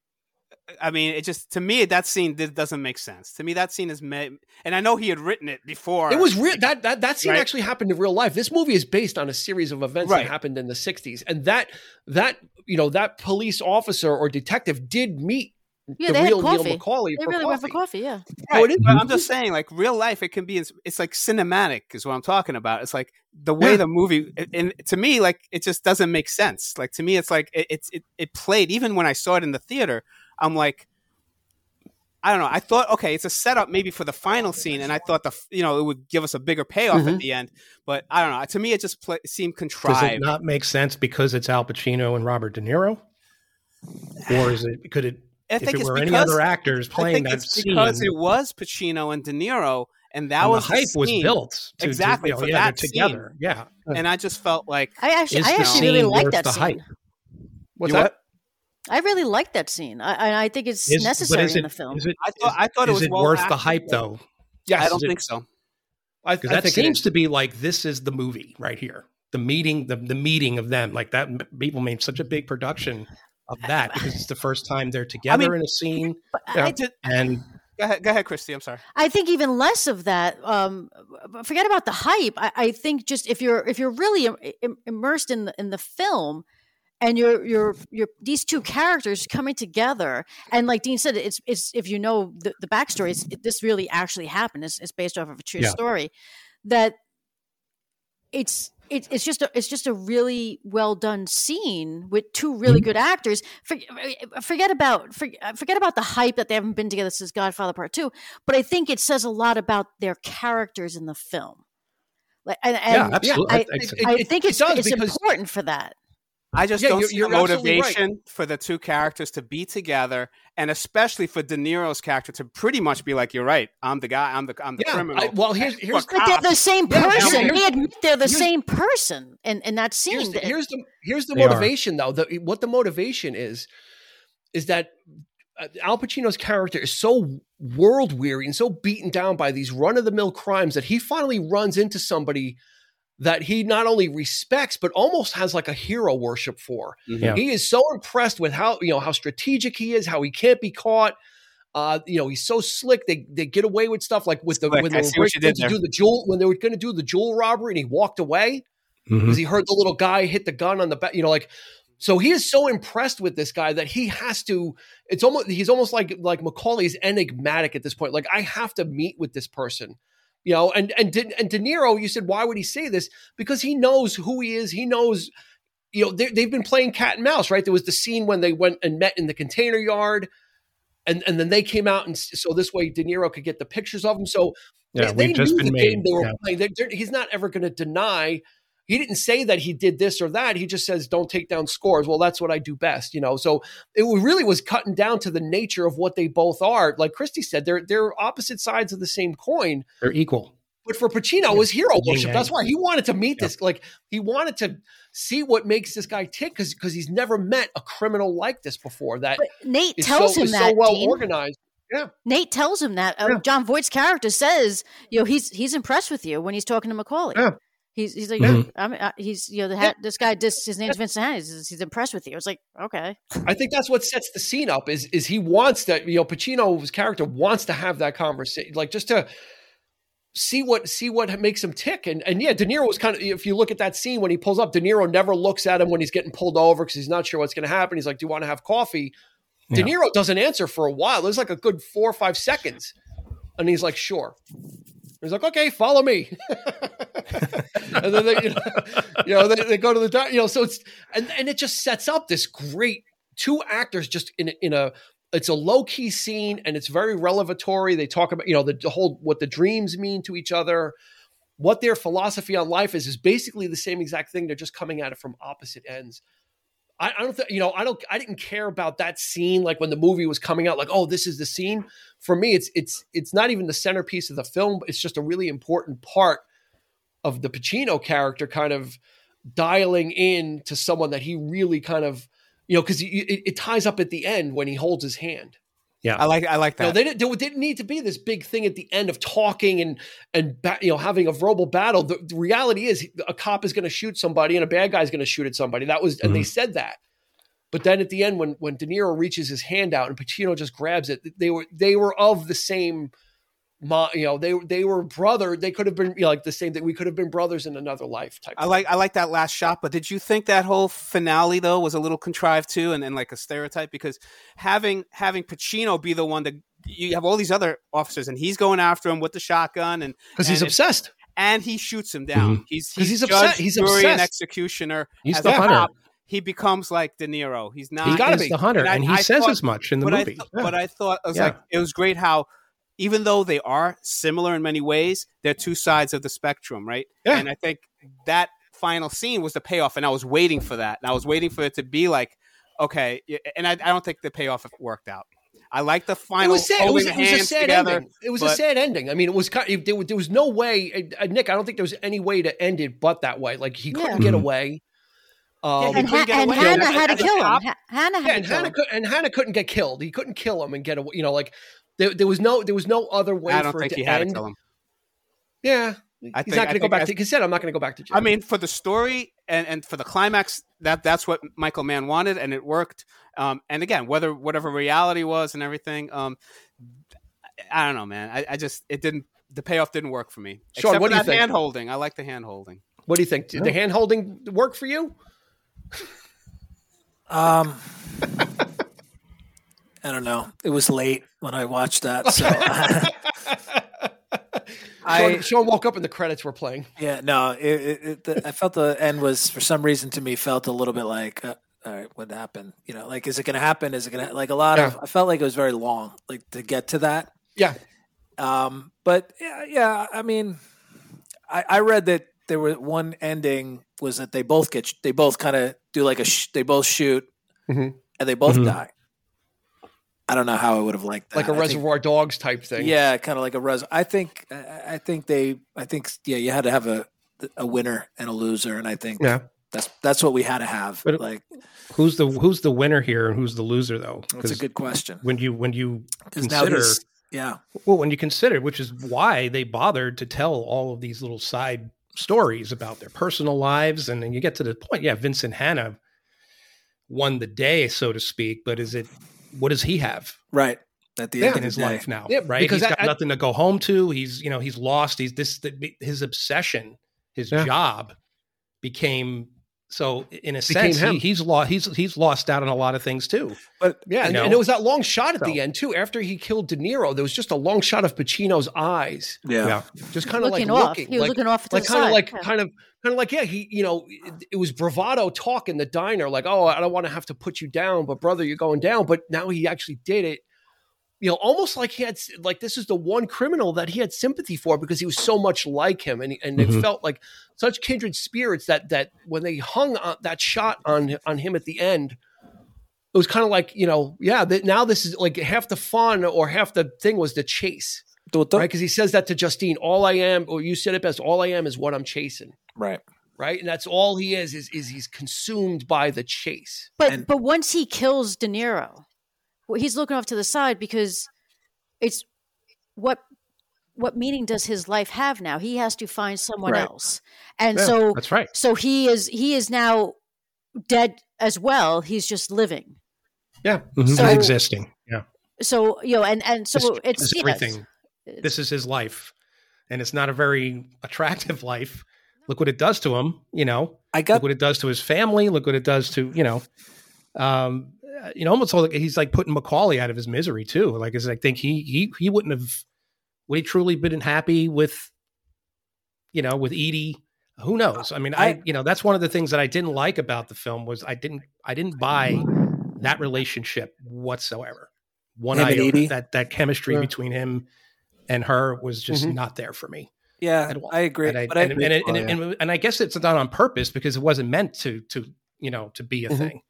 I mean, it just to me that scene doesn't make sense. To me, that scene is made, and I know he had written it before. It was real. That that that scene right? actually happened in real life. This movie is based on a series of events right. that happened in the '60s, and that that you know that police officer or detective did meet yeah, the real Neil McCauley. They really coffee. went for coffee. Yeah, right. Oh, but I'm just saying, like real life, it can be. It's like cinematic, is what I'm talking about. It's like the way yeah. the movie, and to me, like it just doesn't make sense. Like to me, it's like it, it, it played. Even when I saw it in the theater, I'm like, I don't know. I thought, okay, it's a setup maybe for the final scene, and I thought the you know it would give us a bigger payoff mm-hmm. at the end. But I don't know. To me, it just play, seemed contrived. Does it not make sense because it's Al Pacino and Robert De Niro, or is it? Could it? I think if it were because, any other actors playing that it's scene, because it was Pacino and De Niro, and that And was the hype was scene. built to, Exactly, To, you for yeah, that they're together. Yeah. and I just felt like I actually, Is I actually really scene like that the scene. hype? What's You that? What? I really like that scene. I, I- I think it's Is- necessary is in the film. Is it, I thought I thought it is was it well worth the hype though. though? Yes, I don't is it- think so. I, I that think seems to be like this is the movie right here. The meeting, the the meeting of them. Like that, people made such a big production of that (laughs) because it's the first time they're together in a scene. But Yeah. I, Did- And Go ahead, go ahead, Christy. I'm sorry. I think even less of that. Um, forget about the hype. I, I think just if you're if you're really im- im- immersed in the in the film, and you're you're you're these two characters coming together, and like Dean said, it's it's if you know the, the backstory, it's, this really actually happened. It's, it's based off of a true Yeah. story. That it's it, it's just a, it's just a really well done scene with two really Mhm. good actors. For, forget about for, forget about the hype that they haven't been together since Godfather Part Two, but I think it says a lot about their characters in the film. Like, and, yeah, absolutely. I, I it- I think it it's does it's because- important for that. I just Yeah, don't you're- see you're the absolutely right. motivation for the two characters to be together, and especially for De Niro's character to pretty much be like, "You're right. I'm the guy. I'm the I'm the Yeah, criminal." I- well, here's- here's- But they're the same person. here's- they admit they're the same person in, in that scene. here's the, here's the here's the They are. motivation though. The, what the motivation is is that uh, Al Pacino's character is so world weary and so beaten down by these run of the mill crimes that he finally runs into somebody that he not only respects but almost has like a hero worship for. Yeah. He is so impressed with how you know how strategic he is, how he can't be caught. Uh, you know, he's so slick. They they get away with stuff like with the Slick. when they were see what you breaking did to there. do the jewel when they were going to do the jewel robbery and he walked away because he heard the little guy hit the gun on the back. You know, like so he is so impressed with this guy that he has to. It's almost he's almost like like McCauley's enigmatic at this point. Like I have to meet with this person. You know, and and De, and De Niro, you said why would he say this? Because he knows who he is. He knows. You know, they, they've been playing cat and mouse, right? There was the scene when they went and met in the container yard, and and then they came out, and so this way De Niro could get the pictures of him. So Yeah, they, they knew been the game made. they were yeah. playing. They're- they're- he's not ever going to deny. He didn't say that he did this or that. He just says, "Don't take down scores." Well, that's what I do best, you know. So it really was cutting down to the nature of what they both are. Like Christy said, they're they're opposite sides of the same coin. They're equal. But for Pacino, it was hero worship. yang. That's why he wanted to meet this. Like he wanted to see what makes this guy tick because because he's never met a criminal like this before. That But Nate tells so, him that. so well Dean. organized. Nate tells him that. Uh, yeah. Jon Voight's character says, you know, he's he's impressed with you when he's talking to McCauley. Yeah. He's he's like, Mhm. I'm, uh, he's you know, the hat, this guy, this his name's Vincent Hanna. He's, he's impressed with you. It's like, okay, I think that's what sets the scene up. Is is he wants that you know Pacino's character wants to have that conversation, like just to see what see what makes him tick. And and yeah, De Niro was kind of if you look at that scene when he pulls up, De Niro never looks at him when he's getting pulled over because he's not sure what's going to happen. He's like, "Do you want to have coffee?" De Niro doesn't answer for a while. There's like a good four or five seconds, and he's like, "Sure." He's like, "Okay, follow me." (laughs) and then they, you know, (laughs) you know, they, they go to the you know, so it's and and it just sets up this great two actors just in in a it's a low key scene and it's very revelatory. They talk about you know the, the whole what the dreams mean to each other, what their philosophy on life is is basically the same exact thing. They're just coming at it from opposite ends. I, I don't think you know. I don't. I didn't care about that scene like when the movie was coming out. Like, oh, this is the scene. For me, it's it's it's not even the centerpiece of the film. It's just a really important part of the Pacino character, kind of dialing in to someone that he really kind of you know because it, it ties up at the end when he holds his hand. I like I like that. No, they didn't. Didn't need to be this big thing at the end of talking and and ba- you know having a verbal battle. The, the reality is, a cop is going to shoot somebody and a bad guy is going to shoot at somebody. That was, and they mm-hmm. said that. But then at the end, when when De Niro reaches his hand out and Pacino just grabs it, they were they were of the same. Mo- You know, they they were brother. They could have been you know, like the same thing. we could have been brothers in another life. Type. I like I like that last shot, but did you think that whole finale though was a little contrived too, and, and like a stereotype? Because having having Pacino be the one that you have all these other officers, and he's going after him with the shotgun, and because he's and it- obsessed. and he shoots him down. Mm-hmm. He's 'Cause he's, he's judge, upset- he's jury, and obsessed. executioner. He's as the a hunter. cop, he becomes like De Niro. He's not. He gotta He's be. the hunter, And I- and he I says thought- as much in the but movie. I th- Yeah. but I thought it was Yeah. like it was great how even though they are similar in many ways, they're two sides of the spectrum, right? Yeah. And I think that final scene was the payoff, and I was waiting for that. And I was waiting for it to be like, okay, and I, I don't think the payoff worked out. I like the It final was sad. It was, the it was a sad together. ending. It was a sad ending. I mean, it was kind. Of, there, was- there was no way, uh, Nick. I don't think there was any way to end it but that way. Like he couldn't Yeah. get Mhm. away. Um, he and, ha- get and. Hanna At- had to kill him. Hanna had yeah, to and kill Hanna him. could, and Hanna couldn't get killed. He couldn't kill him and get away. You know, like there, there was no there was no other way I don't for think it he to had end. to kill him. Yeah, I he's think- not going to go back as- to. He said, "I'm not going to go back to jail." I mean, for the story and, and for the climax, that that's what Michael Mann wanted, and it worked. Um, and again, whether whatever reality was and everything, um, I don't know, man. I, I just it didn't. The payoff didn't work for me. Sean, Except what for do you that think? hand holding. I like the hand holding. what do you think? Did the hand holding work for you? Um, (laughs) I don't know. It was late when I watched that, so (laughs) I Sean, Sean woke up and the credits were playing. yeah no. It, it, it, the, I felt the end was for some reason to me felt a little bit like. Uh, all right, what happened? You know, like, is it going to happen? Is it going to like a lot of? I felt like it was very long, like to get to that. Yeah, Um, but yeah, yeah. I mean, I, I read that there was one ending was that they both get they both kind of do like a sh- they both shoot Mhm. and they both Mhm. die. I don't know how I would have liked that. like a I think- Reservoir Dogs type thing. yeah, kind of like a res. I think I I think they I think yeah you had to have a a winner and a loser, and I think Yeah. that's that's what we had to have. But- like Who's the who's the winner here and who's the loser though? that's a good question when you when you consider yeah well when you consider which is why they bothered to tell all of these little side stories about their personal lives and then you get to the point yeah Vincent Hanna won the day so to speak but is it what does he have right at the Yeah. end in of his day. life now Yeah, right because he's got I- nothing to go home to he's you know he's lost he's this the, his obsession his Yeah. job became so in a sense he, he's lost he's he's lost out on a lot of things too But Yeah, and, and it was that long shot at So- the end too. After he killed De Niro, there was just a long shot of Pacino's eyes, yeah, just kind of like Looking off. looking, He was like, looking off to like the kind of like Yeah. kind of kind of like yeah, he you know it, it was bravado talk in the diner, like oh I don't want to have to put you down, but brother you're going down. But now he actually did it. You know, almost like he had like this is the one criminal that he had sympathy for because he was so much like him, and and it Mhm. felt like such kindred spirits that that when they hung on, that shot on on him at the end, it was kind of like you know yeah that now this is like half the fun or half the thing was the chase The- the- right? Because he says that to justine all i am or you said it best all i am is what i'm chasing. Right. right? And that's all he is is, is he's consumed by the chase. But And- but once he kills De Niro, well, he's looking off to the side because it's what what meaning does his life have now? He has to find someone Right. else, and Yeah, so that's right so he is he is now dead as well. He's just living. yeah So- existing yeah So you know, and and so This it's is yes. everything. This is his life, and it's not a very attractive life. Look what it does to him. You know, I got look got what it does to his family. Look what it does to you know, um, you know, almost like he's like putting McCauley out of his misery too. Like, is I think he he he wouldn't have would he truly been happy with, you know, with Edie. Who knows? I mean, I, I- you know that's one of the things that I didn't like about the film was I didn't I didn't buy that relationship whatsoever. One. Edie? that that chemistry Yeah. between him and her was just Mhm. not there for me. yeah. I agree. And I, but I, and, and, and, it- and, and I guess it's not on purpose because it wasn't meant to to you know to be a Mhm. thing.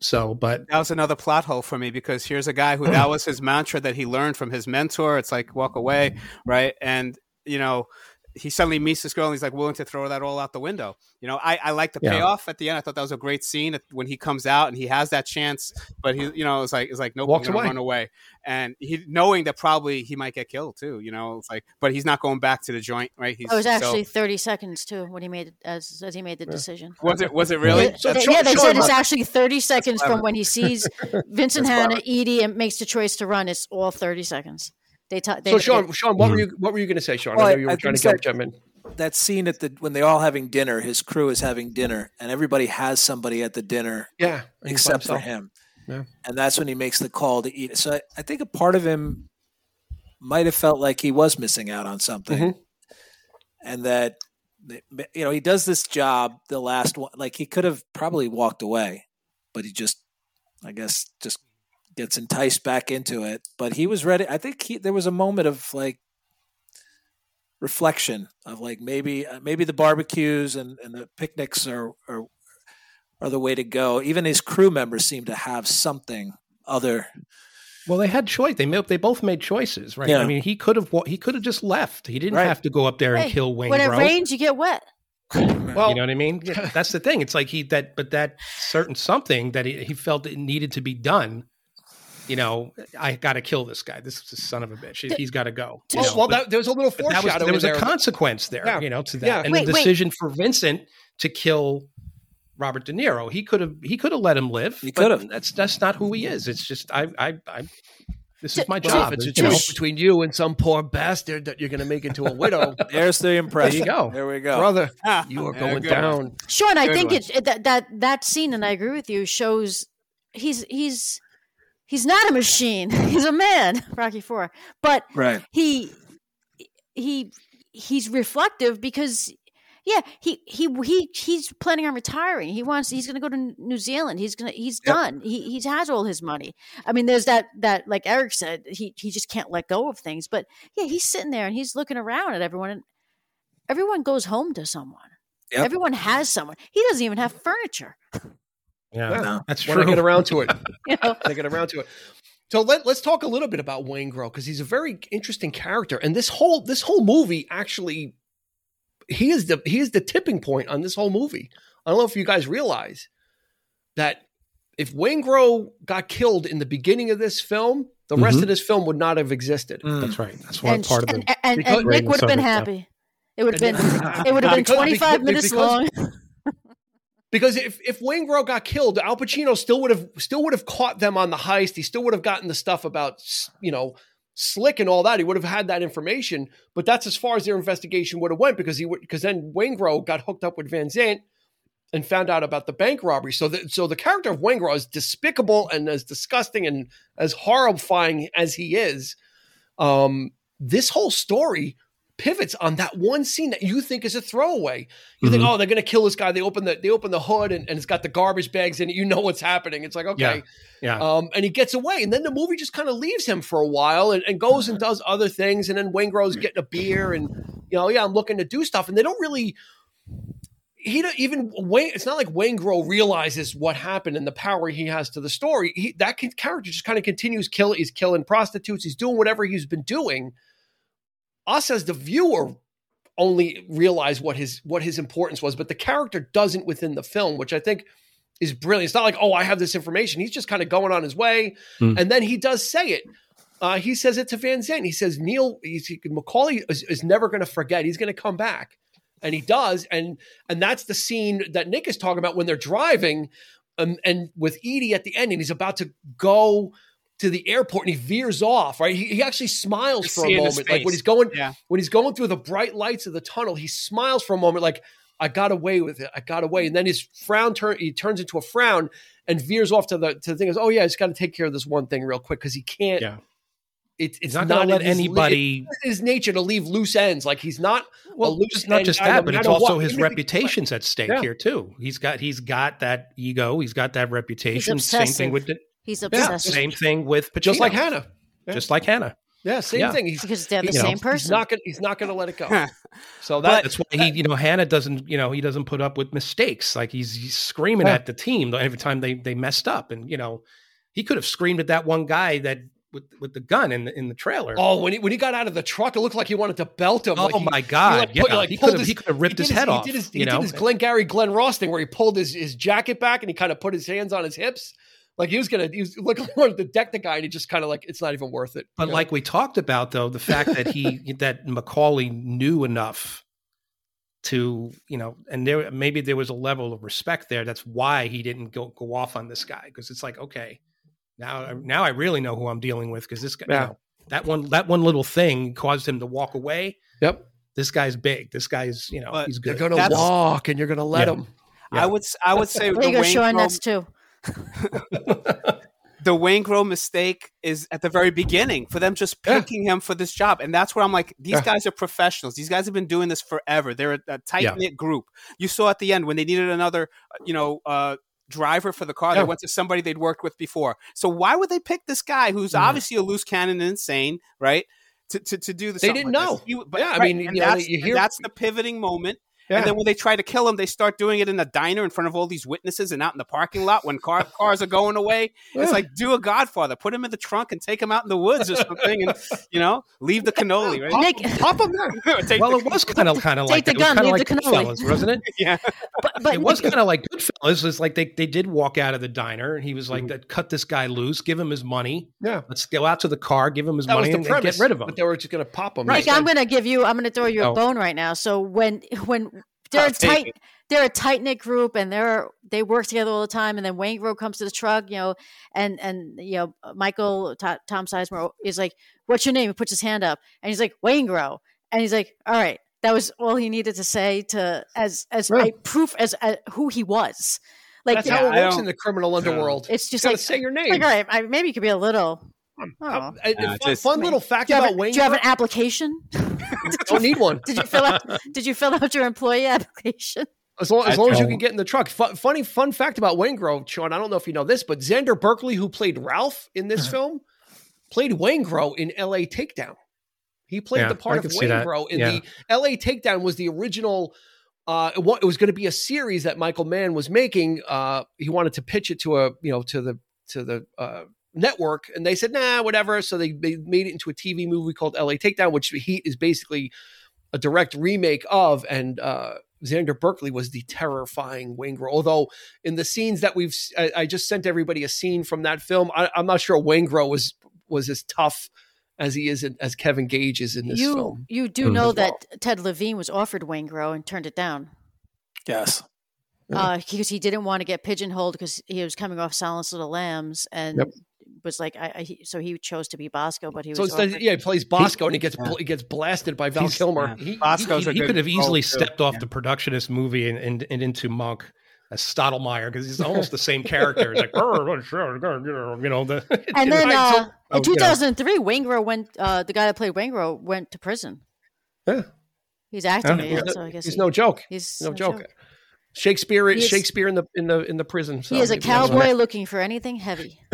So, but That was another plot hole for me because here's a guy who that (clears throat) was his mantra that he learned from his mentor. It's like walk away, right? And you know, he suddenly meets this girl and he's like willing to throw that all out the window. You know, I, I like the Yeah. payoff at the end. I thought that was a great scene when he comes out and he has that chance, but he, you know, it's like it's like nope, Walks I'm gonna away. run away, and he knowing that probably he might get killed too. You know, it's like, but he's not going back to the joint, right? He's It was so- actually thirty seconds too when he made as as he made the decision. was it was it really? Yeah, So they, Sean- yeah, they Sean said it's Mark- actually 30 seconds from when he sees (laughs) Vincent Hanna, Edie, and makes the choice to run. It's all 30 seconds. They, t- they so sean sean what were Mhm. you what were you going to say sean Well, i know you were I trying to think get jump in that scene at the when they're all having dinner, his crew is having dinner, and everybody has somebody at the dinner yeah and he's by except for him. Yeah. And that's when he makes the call to eat. So I, I think a part of him might have felt like he was missing out on something, Mhm. and that you know he does this job the last one like he could have probably walked away, but he just I guess just gets enticed back into it. But he was ready. I think he, there was a moment of like reflection of like maybe uh, maybe the barbecues and, and the picnics are, are are the way to go. Even his crew members seem to have something other Well, they had choice. They made, they both made choices, right? Yeah. I mean, he could have he could have just left. He didn't Right. have to go up there and Hey, kill Wayne when it Grove. rains, you get wet. Well, you know what I mean? (laughs) That's the thing. It's like he that, but that certain something that he, he felt it needed to be done. You know, I got to kill this guy. This is a son of a bitch. He- He's got to go. you well, know, well, but- that, there was a little but was, foreshadowing there was a consequence there, Yeah. you know, to that, Yeah. and Wait, the wait. decision for Vincent to kill Robert De Niro. He could have he could have let him live. He could have. That's that's not who he is. It's just I I I. This is my job. it's a you know. choice between you and some poor bastard that you're going to make into a widow, (laughs) There's the impression. There you go. There we go. brother, Ah, (laughs) you are going good one. down. Sean, I Good think one. it, it that that that scene, and I agree with you, shows he's he's he's not a machine. (laughs) He's a man, (laughs) Rocky Four, but Right. he he he's reflective because yeah he he he he's planning on retiring. He wants he's going to go to new zealand. He's going to he's Yep. done. He he has all his money. I mean there's that that like eric said he he just can't let go of things. But yeah he's sitting there and he's looking around at everyone and everyone goes home to someone. Yep. everyone has someone. He doesn't even have furniture (laughs) Yeah, No. that's When true. I get around to it, (laughs) you know when I get around to it. So let, let's talk a little bit about Waingro because he's a very interesting character, and this whole this whole movie actually he is the he is the tipping point on this whole movie. I don't know if you guys realize that if Waingro got killed in the beginning of this film, the rest Mhm. of this film would not have existed. Mm. That's right. That's one and, part of it. and, Because- and nick would have been Raven happy it would have been (laughs) it would have been 25 minutes because- long (laughs) Because if if Wayne got killed, Al Pacino still would have still would have caught them on the heist. He still would have gotten the stuff about you know Slick and all that. He would have had that information. But that's as far as their investigation would have went because he because then Waingro got hooked up with Van Zant and found out about the bank robbery. So the so the character of Waingro is despicable and as disgusting and as horrifying as he is. Um, this whole story pivots on that one scene that you think is a throwaway. You think, Mhm. oh, they're gonna kill this guy. They open the they open the hood and, and it's got the garbage bags in it. You know what's happening. It's like, okay. Yeah. Um, and he gets away. And then the movie just kind of leaves him for a while and, and goes and does other things. And then Waingro's getting a beer and you know, yeah, I'm looking to do stuff. And they don't really he don't even Wayne. It's not like Waingro realizes what happened and the power he has to the story. He, that can, character just kind of continues killing. He's killing prostitutes. He's doing whatever he's been doing. Us as the viewer only realize what his what his importance was, but the character doesn't within the film, which I think is brilliant. It's not like oh, I have this information. He's just kind of going on his way, Hmm. and then he does say it. Uh, he says it to Van Zant. He says Neil he's, he, McCauley is, is never going to forget. He's going to come back, and he does. And and that's the scene that Nick is talking about when they're driving, um, and with Edie at the end, and he's about to go to the airport, and he veers off. Right, he, he actually smiles You for a moment, like when he's going Yeah. when he's going through the bright lights of the tunnel. He smiles for a moment, like I got away with it. I got away, and then his frown turn he turns into a frown and veers off to the to the thing. Is oh yeah, I just got to take care of this one thing real quick because he can't. Yeah. It, it's He's not going to in let his- anybody. it's in his nature to leave loose ends. Like he's not. Well, loose just not just that, but it's also what. his Even reputation's at stake Yeah. here too. He's got he's got that ego. He's got that reputation. Same thing with the, He's yeah, obsessed same thing with Pacino. just like Hanna. Yeah. Just like Hanna. Yeah, same Yeah. thing. He's because they're the he's, you know, same he's person. not gonna he's not gonna let it go. (laughs) so that That's why he, you know, Hanna doesn't, you know, he doesn't put up with mistakes. Like he's, he's screaming Yeah. at the team every time they they messed up, and you know, he could have screamed at that one guy that with with the gun in the in the trailer. Oh, when he when he got out of the truck, it looked like he wanted to belt him. Oh Like he- my he, God! like, yeah, like, he could have his- he could have ripped he his did head he off. Did his, you he know, did his Glenn Gary Glenn Ross thing where he pulled his, his jacket back and he kind of put his hands on his hips, like he was gonna he was looking like he wanted to deck the guy, and he just kind of like it's not even worth it. But know? like we talked about, though, the fact that he (laughs) that McCauley knew enough to, you know, and there maybe there was a level of respect there. That's why he didn't go go off on this guy because it's like, okay, now now I really know who I'm dealing with because this guy, Yeah. you know, that one that one little thing caused him to walk away. yep, This guy's big. This guy's, you know, But he's they're gonna That's- walk, and you're gonna let Yeah. him. Yeah. I would I would say there the you go, Wayne Sean. Grove- That's two. (laughs) the Waingro mistake is at the very beginning for them just Yeah. picking him for this job. And that's where I'm like, these Yeah. guys are professionals. These guys have been doing this forever. They're a, a tight knit group. You saw at the end when they needed another, uh, you know, uh, driver for the car, Yeah. they went to somebody they'd worked with before. So why would they pick this guy who's Mhm. obviously a loose cannon and insane, right? To, to, to do the They didn't like know. He- but, Yeah, I mean, you know, that's, you hear- that's the pivoting moment. Yeah. And then when they try to kill him, they start doing it in a diner in front of all these witnesses and out in the parking lot when car, (laughs) cars are going away. It's like do a Godfather, put him in the trunk and take him out in the woods or something, and you know leave the cannoli. Right? Nick, Pop him there. (laughs) Well, the- it was kind of kind of Take like the that. It was gun, kinda leave like the cannoli. Goodfellas, wasn't it? (laughs) yeah. but, but it was kind of like Goodfellas. It's like they, they did walk out of the diner, and he was Mm-hmm. like, cut this guy loose, give him his money. Yeah. Let's go out to the car, give him his That money, and, and get rid of him." But they were just going to pop him. Nick, I'm going to give you. I'm going to throw you a Oh. bone right now. So when when they're a I'll take tight, it. they're a tight knit group, and they're they work together all the time. And then Waingro comes to the truck, you know, and and you know Michael To- Tom Sizemore is like, "What's your name?" He puts his hand up, and he's like, "Waingro," and he's like, "All right." That was all he needed to say to as as Yeah. a proof as uh, who he was. Like That's Yeah, how it I works in the criminal underworld. it's just you like say your name. like all right, I, maybe you could be a little. Oh. Uh, and- and Yeah, fun, just- fun little fact Do you, have about a, Wayne. do you have an Grove- application? (laughs) (laughs) don't need one. Did you fill out? Did you fill out your employee (laughs) application? As long, as, long as you can get in the truck. Fu- funny fun fact about Waingro, Sean. I don't know if you know this, but Xander Berkeley, who played Ralph in this film, played Waingro in L.A. Takedown. He played Yeah, the part of could Wayne. Grove in Yeah. the L.A. Takedown. Was the original. Uh, it it was going to be a series that Michael Mann was making. Uh, he wanted to pitch it to a you know to the to the uh, network, and they said nah, whatever. So they, they made it into a TV movie called L.A. Takedown, which Heat is basically a direct remake of, and uh, Xander Berkeley was the terrifying Waingro. Although in the scenes that we've, I, I just sent everybody a scene from that film. I, I'm not sure Waingro was was as tough as he is in, as Kevin Gage is in this you film. you do Mm. know As well. that Ted Levine was offered Waingro and turned it down Yes. uh, because he didn't want to get pigeonholed because he was coming off Silence of the Lambs and Yep. Was like, I, I he- so he chose to be Bosco, but he So was instead, offered- yeah, he plays Bosco and he gets Yeah. he gets blasted by Val He's- Kilmer. yeah. He, Bosco's he, a he could have role, easily too. stepped off Yeah. the productionist movie and, and, and into Monk as Stottlemeyer because he's almost the same character. It's like, "Oh, you know, the (laughs) and then Right, so- uh, Oh, in you know. 2003, Waingro went. Uh, the guy that played Waingro went to prison. Yeah. He's acting Yeah. it, He's, no, so I guess he's he- no joke. He's No joke. Shakespeare, is- Shakespeare in the in the in the prison. He is a maybe that's cowboy looking for anything heavy. (laughs)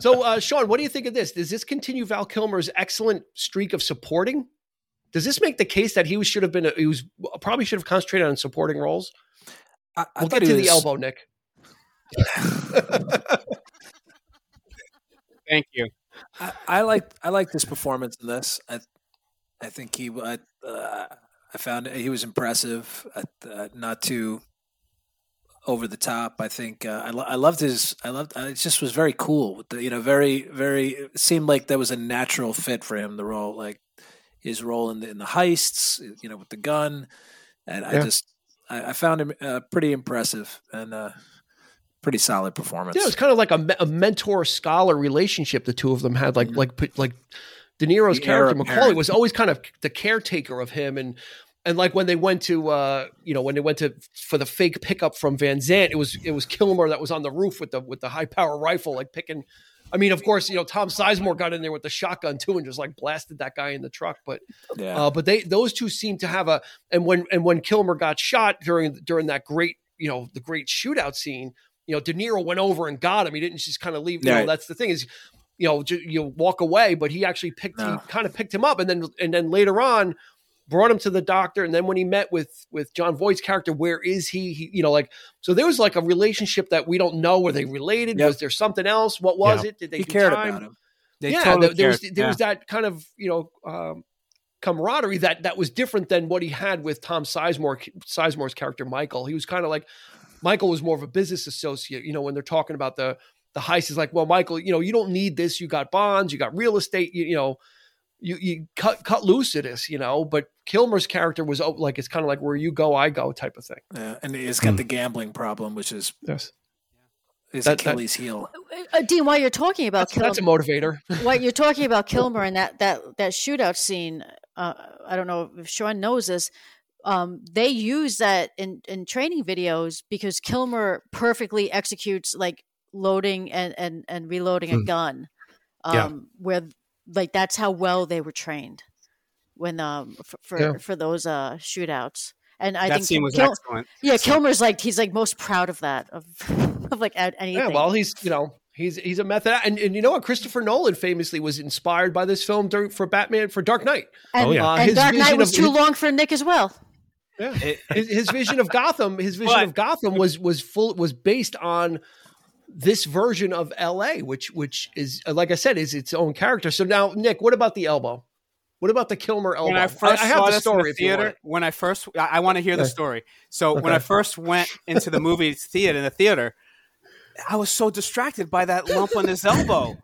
So, uh, Sean, what do you think of this? Does this continue Val Kilmer's excellent streak of supporting? Does this make the case that he was, should have been? A, he was probably should have concentrated on supporting roles? I, I We'll get he to the elbow, Nick. (laughs) Thank you. I, I like I like this performance in this. I I think he I, uh, I found he was impressive. Uh, not too over the top. I think uh, I, lo- I loved his. I loved. uh, It just was very cool. With the, you know, very very. It seemed like that was a natural fit for him. The role, like his role in the in the heists. You know, with the gun, and I just I, I found him uh, pretty impressive and uh, pretty solid performance. Yeah, it was kind of like a, a mentor scholar relationship the two of them had. Like like like De Niro's The character McCauley was always kind of the caretaker of him, and and like when they went to uh you know when they went to for the fake pickup from Van Zant, it was it was Kilmer that was on the roof with the with the high power rifle, like picking. I mean, of course, you know Tom Sizemore got in there with the shotgun too, and just like blasted that guy in the truck. But yeah. uh, but they those two seem to have a and when and when Kilmer got shot during during that great you know the great shootout scene, you know De Niro went over and got him. He didn't just kind of leave. You know that's the thing is, you know ju- you walk away, but he actually picked No. he kind of picked him up and then and then later on brought him to the doctor and then when he met with with Jon Voight's character, where is he? He you know like so there was like a relationship that we don't know. Were they related? Yep. Was there something else? What was it? Did they he do cared time? about him. They yeah, totally there, there was there Yeah. was that kind of you know um, camaraderie that that was different than what he had with Tom Sizemore Sizemore's character Michael. He was kind of like Michael was more of a business associate. You know, when they're talking about the the heist, is like, well, Michael, you know, you don't need this. You got bonds, you got real estate. You, you know, you you cut cut loose at this. You know, but Kilmer's character was oh, like it's kind of like where you go, I go type of thing. Yeah, and he's got the gambling problem, which is Yes, his That- that- Achilles heel. Uh, Dean, while you're talking about that's, Kilmer, that's a motivator. (laughs) what you're talking about Kilmer and that that that shootout scene. Uh, I don't know if Sean knows this. Um, they use that in in training videos because Kilmer perfectly executes like loading and and and reloading a Hmm. gun. Um, Yeah. where like that's how well they were trained when um for for, Yeah. for those uh shootouts. And I that think scene was Kil- excellent. yeah, Kilmer's like he's like most proud of that of (laughs) of like a- anything. Yeah, well, he's you know He's he's a method, and, and you know what? Christopher Nolan famously was inspired by this film during, for Batman for Dark Knight. And, Oh, yeah. Uh, and his Dark Knight was of- too his- long for Nick as well. Yeah, his, his vision of Gotham, his vision But- of Gotham was was full was based on this version of L.A., which which is uh, like I said, is its own character. So now, Nick, what about the elbow? What about the Kilmer elbow? when I first I, have saw the story in the if you want theater, when I first, I, I want to hear the story. So when I first went into the movie (laughs) theater, in the theater, I was so distracted by that lump on his elbow.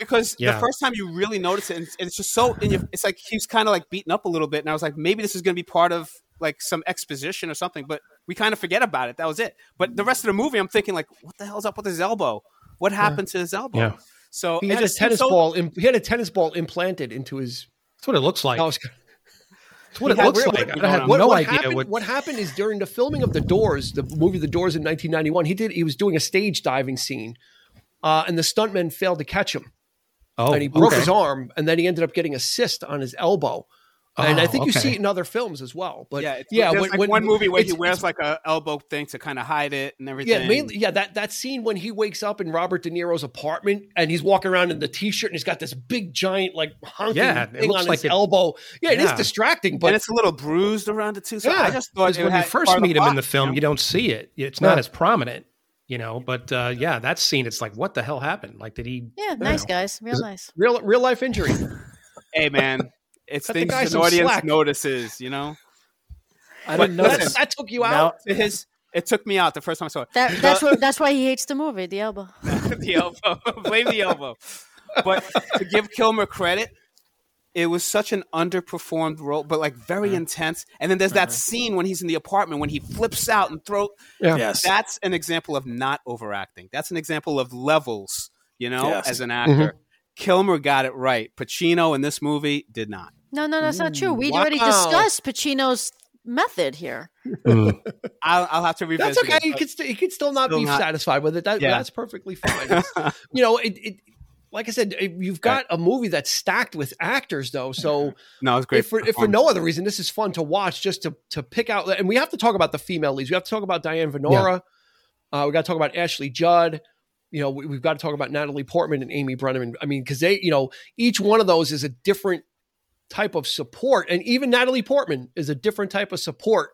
Because Yeah. the first time you really notice it, and it's just so, in your, it's like he's kind of like beaten up a little bit, and I was like, maybe this is going to be part of like some exposition or something, but we kind of forget about it. That was it. But the rest of the movie, I'm thinking like, what the hell's up with his elbow? What happened to his elbow? Yeah. So He had a tennis so- ball. im- He had a tennis ball implanted into his. That's what it looks like. That's what it He had looks really- like. what- I have what, no what idea happened, what. what happened is during the filming of The Doors, the movie The Doors in 1991, he did he was doing a stage diving scene, uh, and the stuntmen failed to catch him, oh, and he broke okay. his arm, and then he ended up getting a cyst on his elbow. And I Oh, think you see it in other films as well. But yeah, yeah, it's, yeah, there's when, like when- one movie where he it's- wears like a elbow thing to kind of hide it and everything. Yeah, mainly, yeah, that that scene when he wakes up in Robert De Niro's apartment and he's walking around in the t-shirt and he's got this big giant like honking Yeah, thing on like his it- elbow. Yeah, it is Yeah. distracting, and but it's a little bruised around it too. So Yeah, I just thought when you first meet him in the film, you you don't see it. It's not Yeah. as prominent, you know. But uh, yeah, that scene, it's like, what the hell happened? Like, did he? Yeah, nice guys, real nice. real real life injury. Hey man, it's Cut the things guy an audience slack. notices. You know, I didn't know that, that took you out. To his it took me out the first time I saw it. That, that's what. That's why he hates the movie, the elbow. (laughs) the elbow. (laughs) Blame the elbow. But to give Kilmer credit, it was such an underperformed role, but like very mm-hmm. intense. And then there's that mm-hmm. scene when he's in the apartment when he flips out and throw. Yeah. Yes. That's an example of not overacting. That's an example of levels. You know, Yes. as an actor. Mm-hmm. Kilmer got it right. Pacino in this movie did not. No, no, that's not true. We Wow. already discussed Pacino's method here. Mm. (laughs) I'll, I'll have to revisit. That's okay. it, He could, st- he could still not Still be not- satisfied with it. That, Yeah. That's perfectly fine. (laughs) You know, it, it. Like I said, it- you've got a movie that's stacked with actors, though. So (laughs) no, it's great. if for, if for no other reason, this is fun to watch. Just to to pick out, and we have to talk about the female leads. We have to talk about Diane Venora. Uh, we got to talk about Ashley Judd. You know, we, we've got to talk about Natalie Portman and Amy Brenneman. I mean, because they, you know, each one of those is a different type of support, and even Natalie Portman is a different type of support.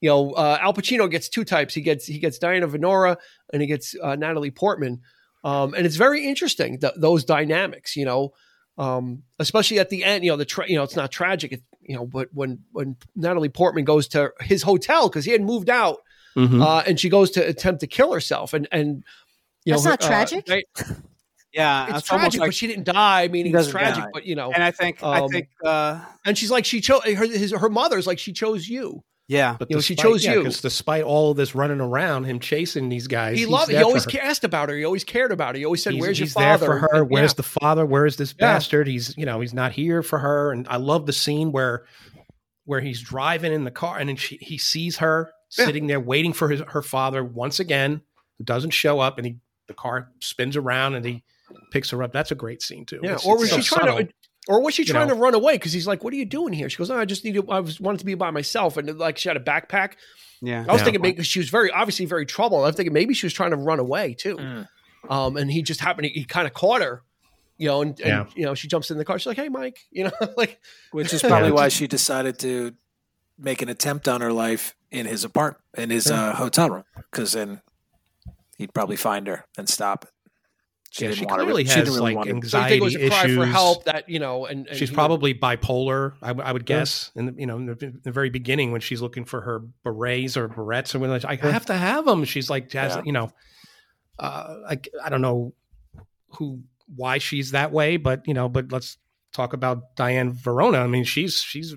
You know, uh, Al Pacino gets two types. He gets he gets Diana Venora and he gets uh, Natalie Portman, um, and it's very interesting th- those dynamics. You know, um, especially at the end. You know, the tra- you know it's not tragic. It, you know, but when when Natalie Portman goes to his hotel because he had moved out, Mhm. uh, and she goes to attempt to kill herself, and and you That's know, not her- uh, tragic? right? Yeah, it's it's, almost tragic, like, but she didn't die. Meaning it's doesn't tragic, die. but you know, and I think I um, think uh, and she's like she chose her his her mother's like she chose you. yeah. But You know, she chose yeah, you. 'cause despite all of this running around, him chasing these guys, He he's loved. He always asked about her. He always cared about her. He always said, He's, "Where's he's your father?" there for her. And- Where's yeah. the father? Where's this Yeah. bastard? He's you know he's not here for her. And I love the scene where where he's driving in the car and then she, he sees her Yeah. sitting there waiting for his her father once again, who doesn't show up, and he the car spins around and he picks her up. That's a great scene too. Yeah, It's- or was so she trying subtle. to, or was she you trying know. to run away? Because he's like, "What are you doing here?" She goes, "No, I just need to. I was wanted to be by myself." And like, she had a backpack. Yeah. I was Yeah. thinking maybe she was very obviously very troubled. I was thinking maybe she was trying to run away too. Mm. Um, and he just happened. To, he kind of caught her, you know, and, and Yeah. you know, she jumps in the car. She's like, "Hey, Mike," you know, (laughs) like Which is Yeah. (laughs) probably why she decided to make an attempt on her life in his apartment, in his uh, hotel room, because then he'd probably find her and stop it. She Yeah, she to. clearly she has didn't really like to. so you think it was a cry for help that you know, and, and she's he- probably bipolar. I, w- I would Yeah. guess, in the, you know, in the, in the very beginning when she's looking for her berets or barrettes or whatever, I have to have them. She's like, has, Yeah. you know, uh, I I don't know who why she's that way, but you know, but let's talk about Diane Verona. I mean, she's she's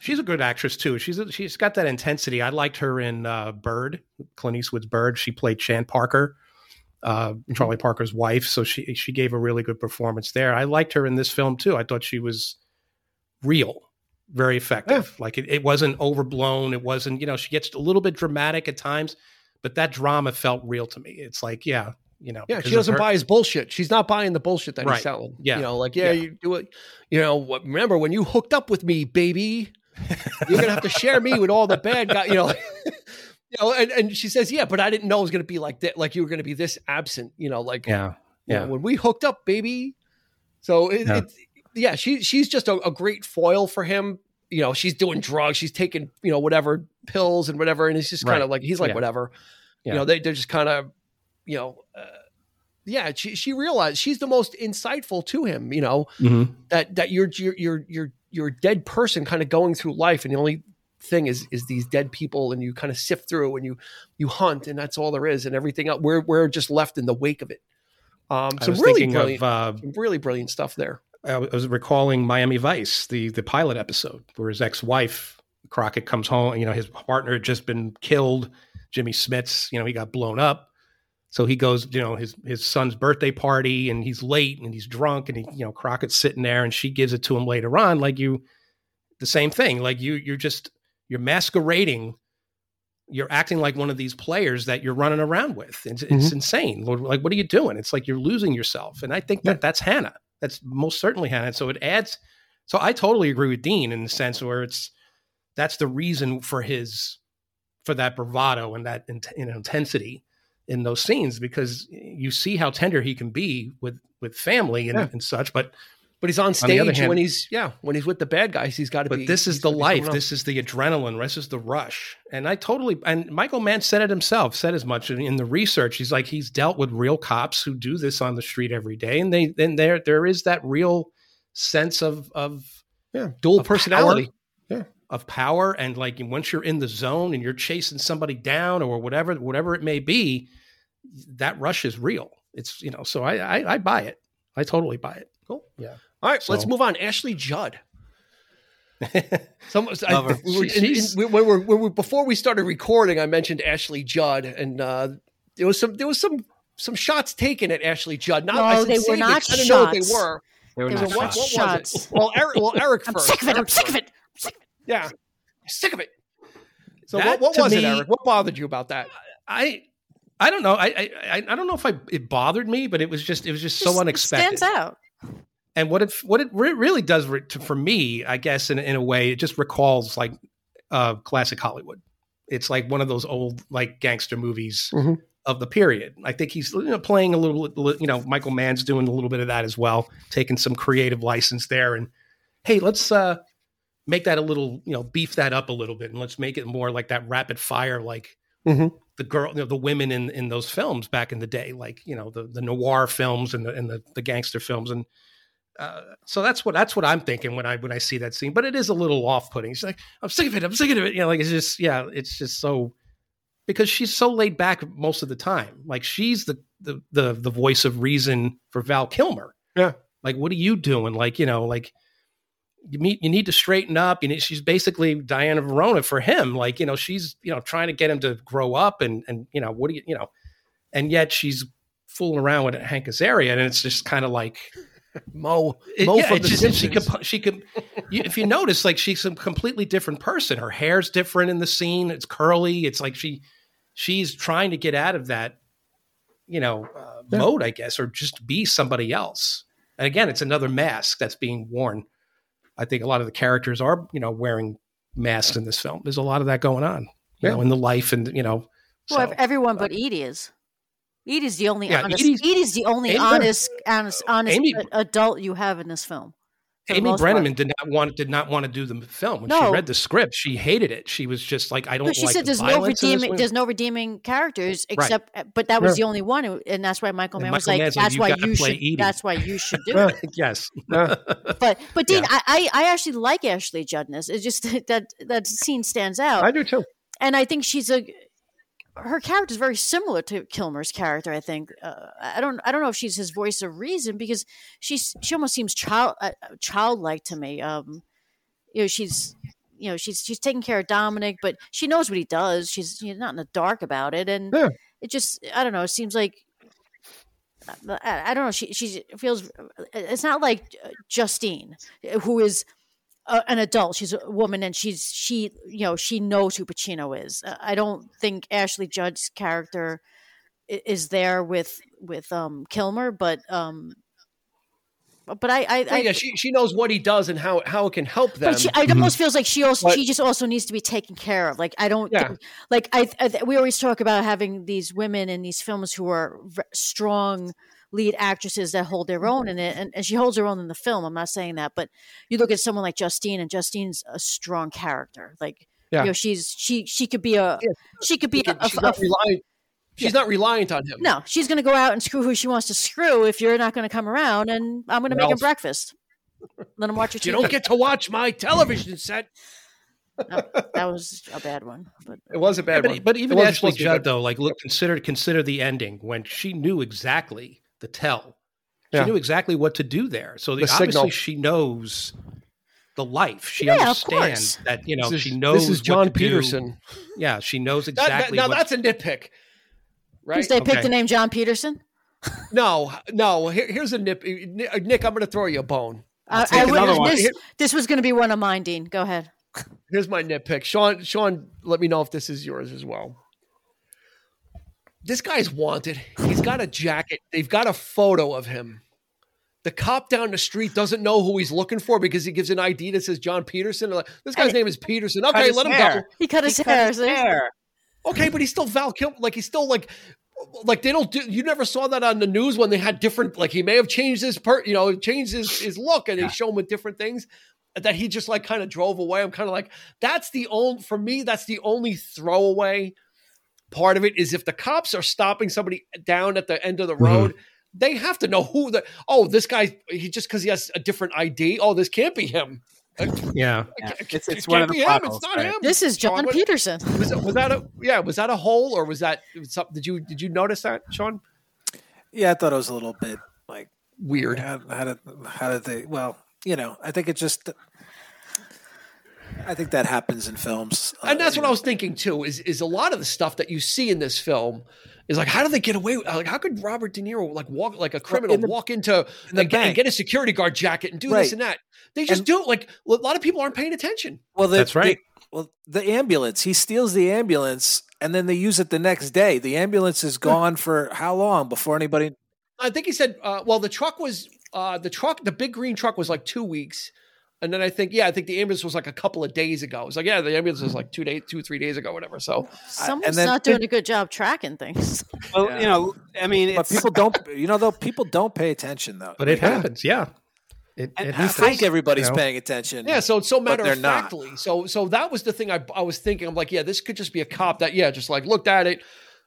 she's a good actress too. She's a, she's got that intensity. I liked her in uh, Bird, Clint Eastwood's Bird. She played Chan Parker, uh, Charlie Parker's wife. So she she gave a really good performance there. I liked her in this film too. I thought she was real, very effective. Like it, it wasn't overblown. It wasn't you know she gets a little bit dramatic at times, but that drama felt real to me. It's like yeah. You know, Yeah, she doesn't buy his bullshit. She's not buying the bullshit that Right. he's selling. Yeah. you know, like yeah, Yeah. you do it. You know, remember when you hooked up with me, baby? You're gonna have to share me with all the bad guys. You know, (laughs) you know, and, and she says, "Yeah, but I didn't know it was going to be like that. Like you were going to be this absent. You know, like Yeah. you Yeah. know, when we hooked up, baby." So it, Yeah. it's yeah, she she's just a, a great foil for him. You know, she's doing drugs, she's taking you know whatever pills and whatever, and it's just kind Right. of like he's like Yeah. whatever. Yeah. You know, they they're just kind of you know. Uh, yeah, she she realized she's the most insightful to him. You know Mhm. that that you're you're you're you're you're a dead person kind of going through life, and the only thing is is these dead people, and you kind of sift through and you you hunt, and that's all there is, and everything else we're we're just left in the wake of it. Um, some really brilliant, of uh, really brilliant stuff there. I was recalling Miami Vice, the the pilot episode where his ex wife Crockett comes home. You know, his partner had just been killed. Jimmy Smits, you know, he got blown up. So he goes, you know, his his son's birthday party, and he's late and he's drunk, and he, you know, Crockett's sitting there, and she gives it to him later on, like you, the same thing, like you, you're just you're masquerading. You're acting like one of these players that you're running around with. It's, it's mm-hmm. insane. Like, what are you doing? It's like you're losing yourself. And I think that that's Hanna. That's most certainly Hanna. So it adds. So I totally agree with Dean in the sense where it's that's the reason for his for that bravado and that in, in intensity in those scenes because you see how tender he can be with with family and, Yeah. and such. But But he's on On stage other hand- when he's yeah when he's with the bad guys. He's got to be. but be. this is the life. This is the adrenaline. This is the rush. And I totally and Michael Mann said it himself. Said as much in, in the research. He's like he's dealt with real cops who do this on the street every day, and they then there there is that real sense of of Yeah, dual of personality. power- Yeah. of power and like once you're in the zone and you're chasing somebody down or whatever whatever it may be that rush is real it's you know so i i, I buy it i totally buy it Cool. yeah All right, let's move on. Ashley Judd. (laughs) Some, I, Love her. we were- in- in- we- when we're- when we- before we started recording, I mentioned Ashley Judd, and uh, there was some there was some some shots taken at Ashley Judd. Not, No, I they were saved it, not 'cause I didn't know what they shots. were. They were They not were what, not what shots. was it? Well, Eric. Well, (laughs) Eric I'm first. sick of it. I'm Eric sick of first. it. I'm sick of it. Yeah, sick of it. So That, what, what to was it, Eric? What bothered you about that? i i don't know i i i I don't know if i it bothered me but it was just it was just so Just- it unexpected stands out. And what it what it re- really does re- to, for me, I guess in in a way, it just recalls like uh, classic Hollywood. It's like one of those old like gangster movies Mhm. of the period. I think he's you know, playing a little, you know, Michael Mann's doing a little bit of that as well, taking some creative license there. And hey, let's uh, make that a little, you know, beef that up a little bit, and let's make it more like that rapid fire, like Mhm. the girl, you know, the women in in those films back in the day, like you know the the noir films and the and the, the gangster films, and uh, so that's what that's what I'm thinking when I when I see that scene. But it is a little off putting. She's like, I'm sick of it. I'm sick of it. You know, like it's just yeah, it's just so because she's so laid back most of the time. Like she's the the the the voice of reason for Val Kilmer. Yeah. Like what are you doing? Like you know like. You meet. You need to straighten up. You need, she's basically Diana Verona for him. Like you know, she's you know trying to get him to grow up, and and you know what do you you know, and yet she's fooling around with Hank Azaria, and it's just kind of like Mo, it- Mo yeah, from it's the just, she could, she could, you, if you notice, like she's a completely different person. Her hair's different in the scene. It's curly. It's like she, she's trying to get out of that, you know, uh, Yeah. mode, I guess, or just be somebody else. And again, it's another mask that's being worn. I think a lot of the characters are, you know, wearing masks in this film. There's a lot of that going on, you Yeah. know, in the life and you know. Well, so- everyone but Edie is. Edie's the only Yeah, honest. Edie's- Edie's, the only Amy- honest, honest, honest Amy- adult you have in this film. Amy most part. Brenneman did not want did not want to do the film when she read the script. She hated it. She was just like, I don't. No, she like said the there's no violence in this redeeming. There's no redeeming characters except, uh, but that was Yeah. the only one, who- and that's why Michael And Mann was like, Mann's like, "That's "You why you play should. Edie." That's why you should do it." (laughs) yes. (laughs) But but Dean, Yeah. I, I I actually like Ashley Juddness. It's just (laughs) that that scene stands out, I do too. and I think she's a her character is very similar to Kilmer's character. I think uh, I don't I don't know if she's his voice of reason because she's she almost seems child uh, childlike to me. Um, you know, she's you know she's she's taking care of Dominic, but she knows what he does. She's she's not in the dark about it, and Yeah. it just I don't know. It seems like. I, I don't know. She she feels. It's not like uh, Justine, who is a, an adult. She's a woman, and she's she you know she knows who Pacino is. Uh, I don't think Ashley Judd's character is there with with um Kilmer, but um but I, I, Well, I yeah, she she knows what he does and how how it can help them. But she, it almost feels like she also But- she just also needs to be taken care of. Like I don't Yeah. think- like I, I we always talk about having these women in these films who are v- strong lead actresses that hold their own in mm-hmm. it, and, and she holds her own in the film. I'm not saying that, but you look at someone like Justine, and Justine's a strong character. Like Yeah. you know, she's she she could be a she could be a, a- she's not a- reliant. She's not reliant on him. no, she's going to go out and screw who she wants to screw if you're not going to come around, and I'm going to make him breakfast. Let him watch your (laughs) You don't get to watch my television set. that was a bad one, but It was a bad but, one. but It even wasn't Ashley supposed to be Judd, though, like look, consider consider the ending when she knew exactly the tell. She Yeah. knew exactly what to do there. So the, The obviously signal. she knows the life. She Yeah, understands that you know This is- she knows This is what John to do. Peterson. Yeah, she knows That- that- exactly. now what, that's a nitpick, right? Because they picked Okay. the name John Peterson. (laughs) No, no. Here, here's a nip. Nick, I'm going to throw you a bone. I, take I would- one. This, this was going to be one of mine, Dean. Go ahead. Here's my nitpick. Sean, Sean, let me know if this is yours as well. This guy's wanted. He's got a jacket. They've got a photo of him. The cop down the street doesn't know who he's looking for because he gives an ID that says John Peterson. Like, This guy's And- name is Peterson. Okay, let him hair. go. He cut his He cut hair. his see? hair. Okay, but he's still Val Kilmer. Like he's still like, like they don't do. You never saw that on the news when they had different. Like he may have changed his per, you know, changed his his look, and they show him with different things. That he just like kind of drove away. I'm kind of like, that's the only for me. That's the only throwaway part of it is if the cops are stopping somebody down at the end of the mm-hmm. road. They have to know who the oh this guy he just because he has a different ID oh this can't be him (laughs) yeah. Yeah, It it's- it's can't one of the be him. it's not right. him This is John Sean, what- Peterson. (laughs) was that, was that a yeah? Was that a hole or was that some, did you did you notice that, Sean? Yeah, I thought it was a little bit like Weird. how, how did how did they? Well, you know, I think it just. I think that happens in films, Uh, And that's what I was thinking too. Is is a lot of the stuff that you see in this film is like, how do they get away? With, like, how could Robert De Niro like walk like a criminal in the- walk into in the and, get, and get a security guard jacket and do Right. this and that? They just And- do it. Like a lot of people aren't paying attention. Well, the, That's right. the- well, the ambulance. He steals the ambulance, and then they use it the next day. The ambulance is gone for how long before anybody? I think he said, uh, well, the truck was uh, the truck, the big green truck was like two weeks. And then I think, yeah, I think the ambulance was like a couple of days ago. It was like, yeah, the ambulance was like two days, two, three days ago, whatever. So Someone's then- not doing a good job tracking things. (laughs) Well, Yeah. you know, I mean, But people don't. You know, though people don't pay attention though. But it Like, happens. Yeah. It, And it I You think everybody's you know? paying attention? Yeah, so it's so matter they're of not. factly. So so that was the thing I I was thinking. I'm like, yeah, this could just be a cop that yeah, just like looked at it.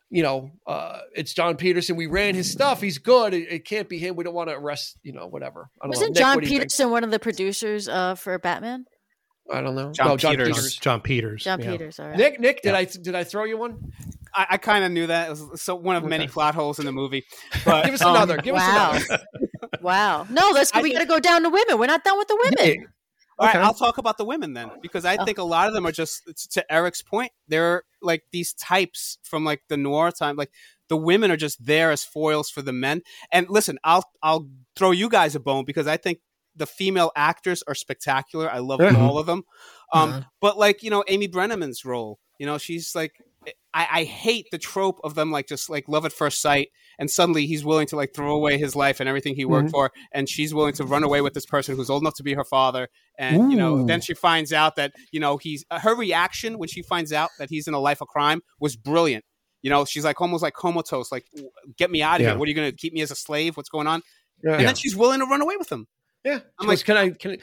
You know, uh, it's John Peterson. We ran his stuff. He's good. It, it can't be him. We don't want to arrest. You know, whatever. I don't. Wasn't Nick, John what do you think? Peterson one of the producers uh, for Batman? I don't know. John no, John Peters. Peters. John Peters. John yeah. Peters. All right. Nick, Nick, did I did I throw you one? I, I kind of knew that. It was so one of many Okay. plot holes in the movie. But Give us um, another. Give wow. us another. wow. No, let's. We got to go down to women. We're not done with the women. All right, Okay. I'll talk about the women then, because I Oh. think a lot of them are just to Eric's point. They're like these types from like the noir time. Like the women are just there as foils for the men. And listen, I'll I'll throw you guys a bone because I think the female actors are spectacular. I love Mhm. all of them. Um, Uh-huh. But like you know, Amy Brenneman's role, you know, she's like. I, I hate the trope of them like just like love at first sight, and suddenly he's willing to like throw away his life and everything he worked for, and she's willing to run away with this person who's old enough to be her father, and you know then she finds out that you know he's uh, her reaction when she finds out that he's in a life of crime was brilliant you know she's like almost like comatose like get me out of Yeah. here what are you going to keep me as a slave what's going on Yeah. and then she's willing to run away with him Yeah. I'm She goes, like- can I? Can I?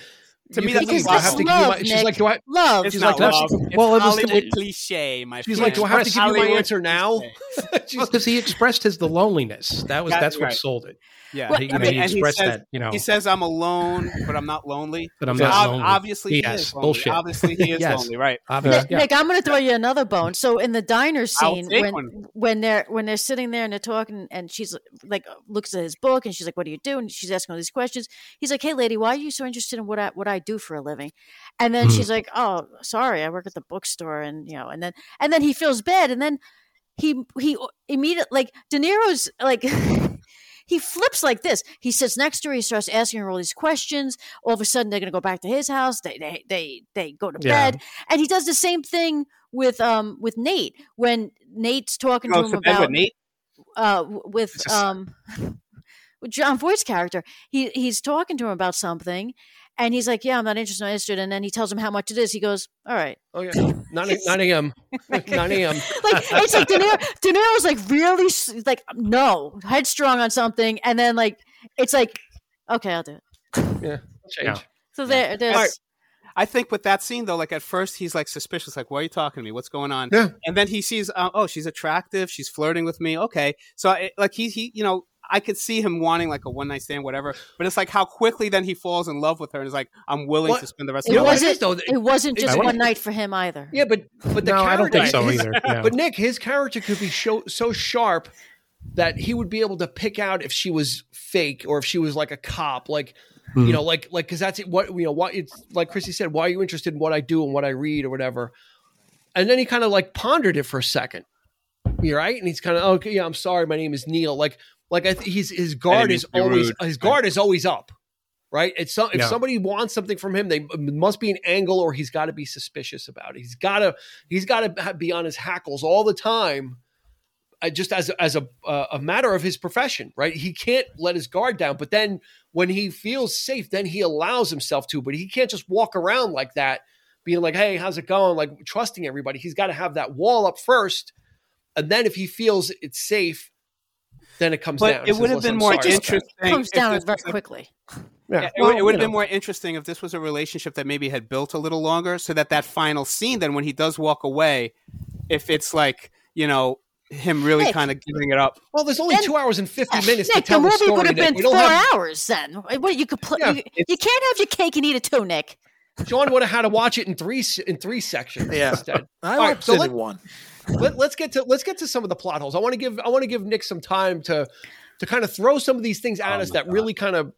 To you me, think that's do I love. have to give you my? She's Nick. like, do I? Love. it's She's not like, love. it's well, it was- Hollywood cliche my She's friend. like, do I have to give you my answer now? cliche. (laughs) She's- because he expressed his the loneliness. That was That's that's what sold it. yeah Well, he, you I know, mean, he and he expressed says- that. You know, he says i'm alone but i'm not lonely but I'm So not ob- lonely. obviously he Yes, is lonely. bullshit. obviously he is (laughs) Yes. lonely right Obviously, Nick, yeah. Nick, I'm going to throw you another bone. So in the diner scene, when one. when they're when they're sitting there and they're talking, and she's like looks at his book, and she's like, "What do you do?" And she's asking all these questions. He's like, "Hey, lady, why are you so interested in what I what I do for a living?" And then Mhm. she's like, "Oh, sorry, I work at the bookstore," and you know, and then and then he feels bad, and then he he immediately like De Niro's like. (laughs) He flips like this. He sits next to her. He starts asking her all these questions. All of a sudden, they're going to go back to his house. They they they they go to Yeah. bed, and he does the same thing with um with Nate when Nate's talking to him about with Nate uh with just- um (laughs) Jon Voight's character. He he's talking to him about something, and he's like, "Yeah, I'm not interested, not interested." And then he tells him how much it is. He goes, "All right." Oh yeah, nine, a- (laughs) 9 a.m. (laughs) 9 a.m. (laughs) Like it's like De Niro. De Niro's like really like no headstrong on something, and then like it's like, okay, I'll do it. Yeah, change. Yeah. So there, there's. All right. I think with that scene though, like at first he's like suspicious, like why are you talking to me? What's going on? Yeah. And then he sees, uh, oh, she's attractive, she's flirting with me. Okay, so I, like he he, you know, I could see him wanting like a one night stand, whatever. But it's like how quickly then he falls in love with her and is like, I'm willing What- to spend the rest It of my life. it wasn't. is, though, It wasn't just one night for him either. Yeah, but but the No, I don't character, think so either. Yeah. But Nick, his character could be so so sharp that he would be able to pick out if she was fake or if she was like a cop, like you mm-hmm. know, like like because that's it. What you know, what it's like Chrissy said. Why are you interested in what I do and what I read or whatever? And then he kind of like pondered it for a second. You're right, and he's kind of okay. Yeah, I'm sorry. My name is Neil. Like like I th- he's his guard is always rude. his guard is always up. Right. It's some, if somebody wants something from him, they must be an angle, or he's got to be suspicious about it. He's got to he's got to be on his hackles all the time, uh, just as as a uh, a matter of his profession. Right. He can't let his guard down. But then when he feels safe, then he allows himself to. But he can't just walk around like that, being like, "Hey, how's it going?" Like trusting everybody. He's got to have that wall up first, and then if he feels it's safe, then it comes But down. it would have been I'm more sorry about interesting. comes down very quickly. Yeah, Yeah, it well, would, it would have been know. more interesting if this was a relationship that maybe had built a little longer, so that that final scene, then when he does walk away, if it's like you know him really Nick. kind of giving it up. Well, there's only Then- two hours and fifty minutes Nick, to tell the the, movie story. would have been four have, hours then. What you could pl- Yeah, you, you can't have your cake and eat it too, Nick. John would have had to watch it in three in three sections Yeah. instead. I All right, watched so it in one. Let, let's get to let's get to some of the plot holes. I want to give I want to give Nick some time to to kind of throw some of these things at Oh us my that really kind of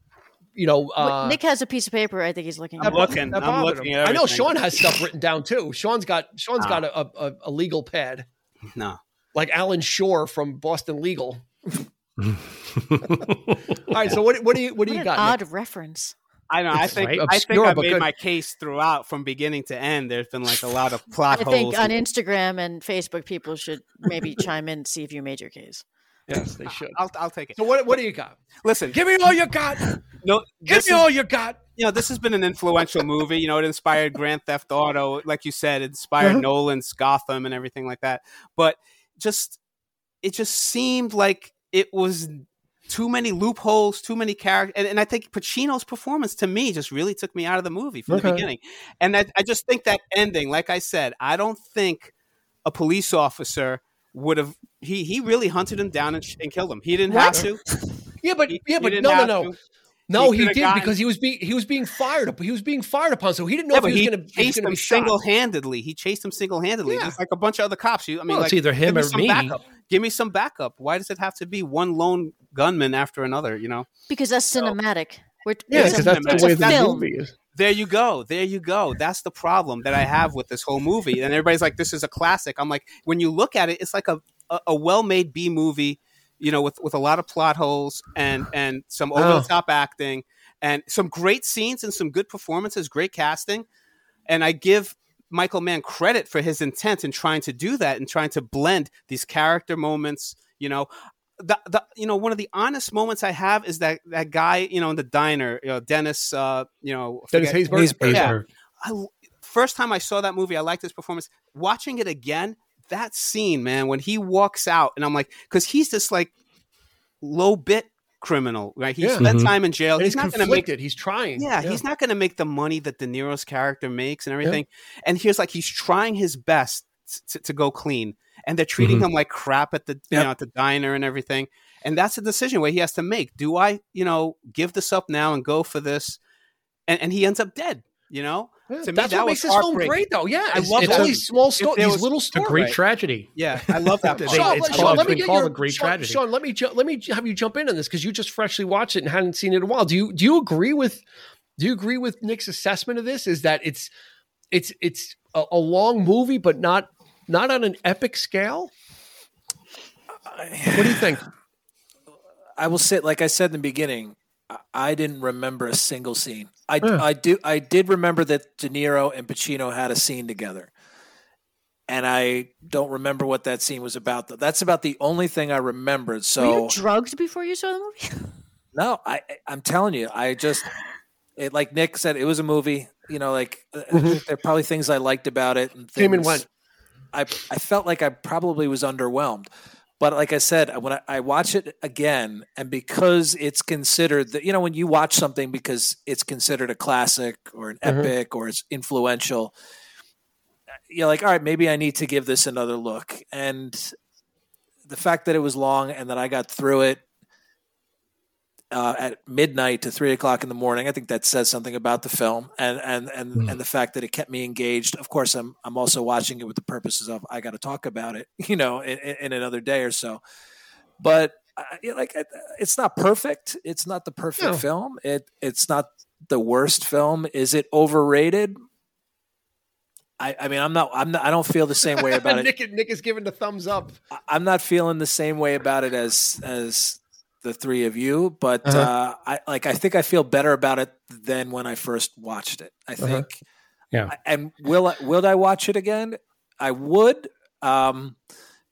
you know. But Uh, Nick has a piece of paper. I think he's looking I'm at. looking. that I'm looking at I know. Sean has stuff written down too. Sean's got Sean's Ah. got a, a, a legal pad No. like Alan Shore from Boston Legal. (laughs) All right, so what what do you what do What you an got? odd Nick? reference. I know. I think right. I think I made good. my case throughout from beginning to end. There's been like a lot of plot I holes. I think on Instagram and Facebook, people should maybe chime in and see if you made your case. Yes, they should. I'll, I'll take it. So what what do you got? Listen, Give me all you got. no, Give me is- all you got. you know, this has been an influential movie. You know, it inspired Grand Theft Auto, like you said, it inspired Uh-huh. Nolan's Gotham and everything like that. But just, it just seemed like it was too many loopholes, too many characters, and, and I think Pacino's performance to me just really took me out of the movie from the beginning. And I, I just think that ending, like I said, I don't think a police officer would have. He he really hunted him down and, sh- and killed him. He didn't have to. (laughs) Yeah, but He- yeah, he but didn't no, no, have no. to. No, He he, did gotten- because he was being he was being fired up. He was being fired upon, so he didn't know Yeah, if he he was going to chase was chased going to him single handedly. He chased him single handedly, Yeah. just like a bunch of other cops. You, I mean, Well, like, it's either him give me or some me. backup. Give me some backup. Why does it have to be one lone gunman after another? You know. Because that's cinematic. We're, Yeah, because that's the way the film. is. There you go. There you go. That's the problem that I have with this whole movie. And everybody's like, "This is a classic." I'm like, when you look at it, it's like a a, a well made B movie. You know, with with a lot of plot holes and (sighs) and some over the top acting and some great scenes and some good performances, great casting. And I give Michael Mann credit for his intent in trying to do that and trying to blend these character moments. You know, the, the you know one of the honest moments I have is that that guy you know in the diner, you know Dennis, uh, you know Dennis Haysbert. Haysbert. Yeah. I, first time I saw that movie, I liked his performance. Watching it again, that scene, man, when he walks out, and I'm like, because he's this like low bit criminal, right? He Yeah. spent Mhm. time in jail. And he's he's not going to make it. he's trying. yeah, he's not going to make the money that De Niro's character makes and everything. And here's like he's trying his best to, to go clean, and they're treating Mhm. him like crap at the you know at the diner and everything. And that's a decision where he has to make. Do I, you know, give this up now and go for this? And, and he ends up dead. You know, Yeah, To me, That's that what makes this film great, though. Yeah, I it's, love it's that. all these small stories, these was little A stories. great tragedy. yeah, I love that. They- (laughs) Sean, it's let- called- Sean, let me been get called your a great Sean, tragedy. Sean, let me ju- let me have you jump in on this because you just freshly watched it and hadn't seen it in a while. Do you do you agree with do you agree with Nick's assessment of this? Is that it's it's it's a, a long movie, but not not on an epic scale? What do you think? (sighs) I will say, like I said in the beginning, I- I didn't remember a single scene. I, Yeah. I do I did remember that De Niro and Pacino had a scene together, and I don't remember what that scene was about. Though that's about the only thing I remembered. Were So you drugged before you saw the movie? (laughs) No, I I'm telling you, I just it, like Nick said, it was a movie. You know, like uh, Mhm. there are probably things I liked about it. And Came and things- went. I I felt like I probably was underwhelmed. But like I said, when I, I watch it again, and because it's considered that you know when you watch something because it's considered a classic or an Mhm. epic or it's influential, you're like, all right, maybe I need to give this another look. And the fact that it was long and that I got through it uh, at midnight to three o'clock in the morning. I think that says something about the film and and and, Mm. and the fact that it kept me engaged. Of course, I'm I'm also watching it with the purposes of I got to talk about it, (laughs) you know, in, in another day or so. But I, you like it- it's not perfect. It's not the perfect No. film. It it's not the worst film. Is it overrated? I, I mean, I'm not. I'm not. I don't feel the same way about (laughs) it. Nick, Nick is giving the thumbs up. I- I'm not feeling the same way about it as as the three of you, but Uh-huh. uh, I like I think I feel better about it than when I first watched it. I Uh-huh. think. Yeah. And will I, will I watch it again? I would, um,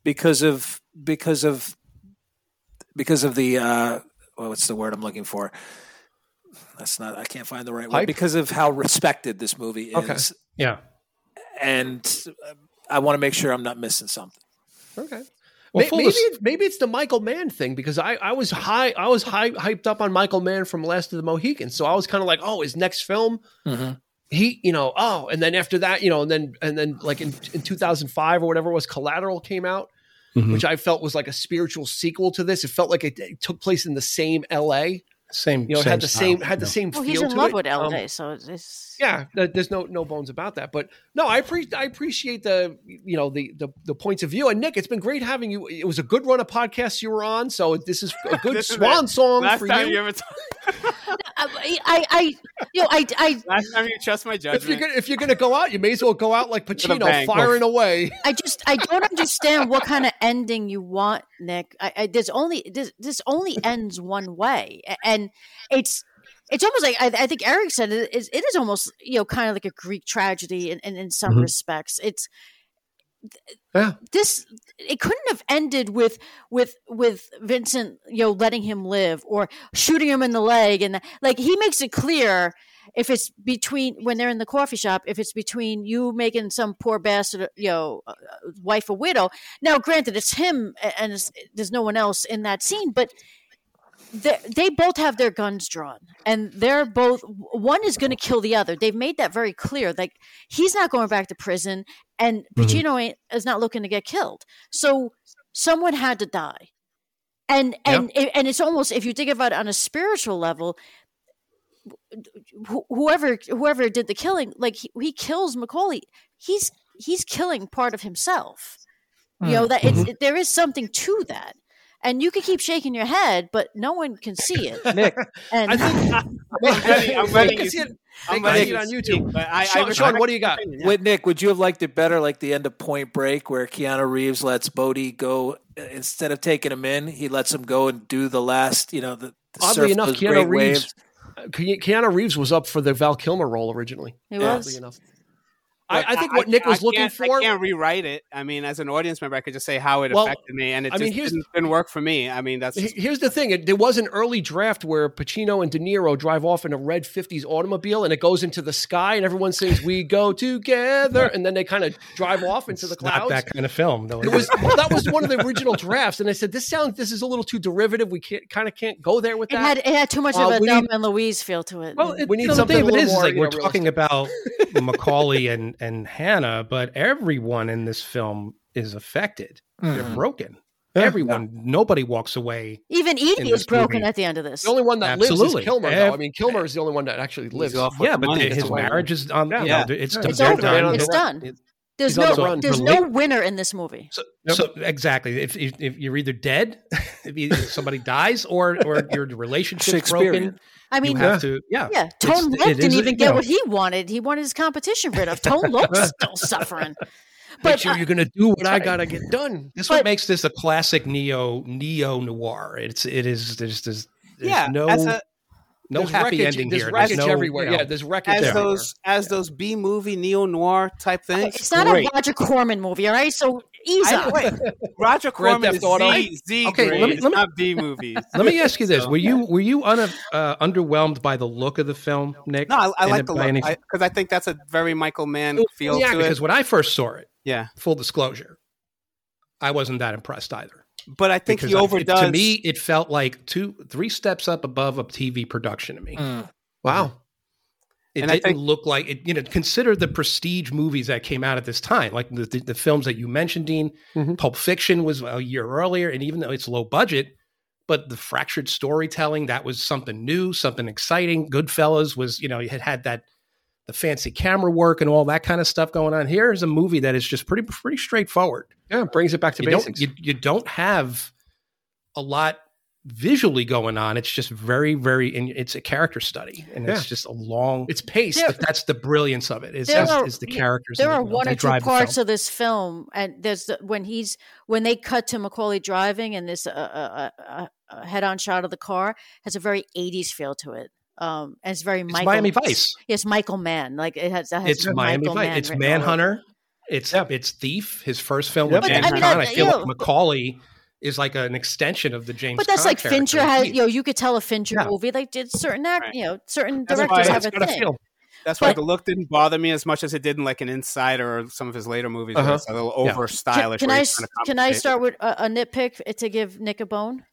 because of because of because of the uh, well, what's the word I'm looking for? That's not. I can't find the right word. Because of how respected this movie is, Okay. Yeah. and uh, I want to make sure I'm not missing something. Okay. Well, May- full maybe it's, maybe it's the Michael Mann thing because I, I was high I was high, hyped up on Michael Mann from Last of the Mohicans, so I was kind of like, oh, his next film, he, you know, oh, and then after that, you know, and then and then like in, in 2005 or whatever it was, Collateral came out, Mhm. which I felt was like a spiritual sequel to this. It felt like it, it took place in the same L.A. Same. You know, it had the style, same had the yeah. same Well, feel he's in to love it. with Um, LA, so it's yeah, there's no no bones about that. But no, I appreciate I appreciate the you know the, the the points of view. And Nick, it's been great having you. It was a good run of podcasts you were on, so this is a good (laughs) swan song Last for time you. you ever, t- I, (laughs) I, I you know, I, I, last time you trust my if you're judgment. gonna if you're gonna go out, you may as well go out like Pacino, firing away. I just, I don't understand what kind of ending you want, Nick. I, I there's only this, this only ends one way, and it's. It's almost like I, I think Eric said it is. It is almost you know kind of like a Greek tragedy in, in, in some Mhm. respects. It's Yeah. this it couldn't have ended with with with Vincent you know letting him live or shooting him in the leg and like he makes it clear if it's between when they're in the coffee shop if it's between you making some poor bastard you know uh, wife a widow now granted it's him and it's, there's no one else in that scene but they, they both have their guns drawn and they're both one is going to kill the other. They've made that very clear like he's not going back to prison and Mhm. Pacino ain't, is not looking to get killed. So someone had to die. And and and it's almost if you think about it on a spiritual level wh- whoever whoever did the killing like he, he kills McCauley. He's he's killing part of himself. You know that it's it, there is something to that and you can keep shaking your head but no one can see it (laughs) Nick, and I think I'm ready. I'm They ready. can to- see it- I'm they can ready see it on speak, YouTube. but I, I Sean, respect what do you got? yeah. With Nick, would you have liked it better, like the end of Point Break, where Keanu Reeves lets Bodhi go uh, instead of taking him in, he lets him go and do the last, you know, the, the surf Oddly enough, those Keanu great Reeves, waves. Keanu Reeves was up for the Val Kilmer role originally. he was Oddly enough, Look, I, I think what Nick was looking for. I can't rewrite it. I mean, as an audience member, I could just say how it Well, affected me, and it I mean, here's- didn't, didn't work for me. I mean, that's He- Here's the thing: it, there was an early draft where Pacino and De Niro drive off in a red '50s automobile, and it goes into the sky, and everyone sings "We Go Together," and then they kind of drive off into the It's not clouds. that kind of film. though. It was well, that was one of the original drafts, and I said, "This sounds this is a little too derivative. We can't kind of can't go there with it that." had it had too much Uh, of a we need- and Louise feel to it Well, it, We need you know, something the a thing of it little is, is more, like we're know, talking about (laughs) McCauley and and Hanna, but everyone in this film is affected. They're Mhm. broken. Yeah. Everyone, nobody walks away. even in Eady is broken movie. at the end of this the only one that lives is Kilmer. Though. I mean, Kilmer is the only one that actually lives. off Yeah, but money. his marriage is on. Yeah. You Yeah. know, it's, It's they're over. done. It's done. There's he's no the there's no winner in this movie So, so exactly, if, if if you're either dead, (laughs) if, you, if somebody dies, or or your relationship's broken, I mean you have to. Yeah, Yeah, It's- Tone Loc didn't is even get know. what he wanted. He wanted his competition rid of. Tone Loc's (laughs) still suffering. Make But sure uh, you're going to do what I got to get done. This But- what makes this a classic neo neo noir. It's it is there's there's, there's yeah. no as a, no There's happy wreckage, ending There's here. wreckage no, everywhere. you know, yeah, there's wreckage as everywhere. those as those B movie neo noir type things. it's not great. a Roger Corman movie, all right? So ease up. Roger Corman Theft is Auto. Z, Z Okay, grade, let me- let me- not B movies. Let me ask you this: So- Were you were you un, uh, underwhelmed by the look of the film, Nick? No, I, I like the look because I, think that's a very Michael Mann feel yeah, to because it. when I first saw it, Yeah, full disclosure, I wasn't that impressed either. But I think Because he I- it- to me, it felt like two, three steps up above a TV production to me. Mm. Wow. It And I didn't think- look like it. You know, consider the prestige movies that came out at this time, like the, the, the films that you mentioned, Dean. Mhm. Pulp Fiction was a year earlier, and even though it's low budget, but the fractured storytelling that was something new, something exciting. Goodfellas was, you know, you had had that the fancy camera work and all that kind of stuff going on. Here is a movie that is just pretty pretty straightforward. Yeah, it brings it back to You basics. don't you, you don't have a lot visually going on. It's just very very and it's a character study, and Yeah. it's just a long. it's paced. There- But that's the brilliance of it. Is, There is, are- is the characters. there are the- one or two parts film. of this film, and there's the, when he's when they cut to McCauley driving, and this uh, uh, uh, uh, head-on shot of the car has a very '80s feel to it. Um, and it's very It's Michael. Miami Vice. It's, Michael Mann. Like it has. That has It's Miami Michael Vice. Mann It's written all over it. Manhunter. It's it's Thief. His first film Yep. with But, James I mean, Caan. I- I feel like McCauley is like an extension of the James. But that's Caan like Fincher has. You know, you could tell a Fincher Yeah. movie. Like did certain act. Right. You know, certain That's directors have a It's got a thing. feel. That's why But- the look didn't bother me as much as it did in like an Insider or some of his later movies. Uh-huh. It's a little Yeah. over Can, stylish. can where I he's s- trying to can I start with a, a nitpick to give Nick a bone?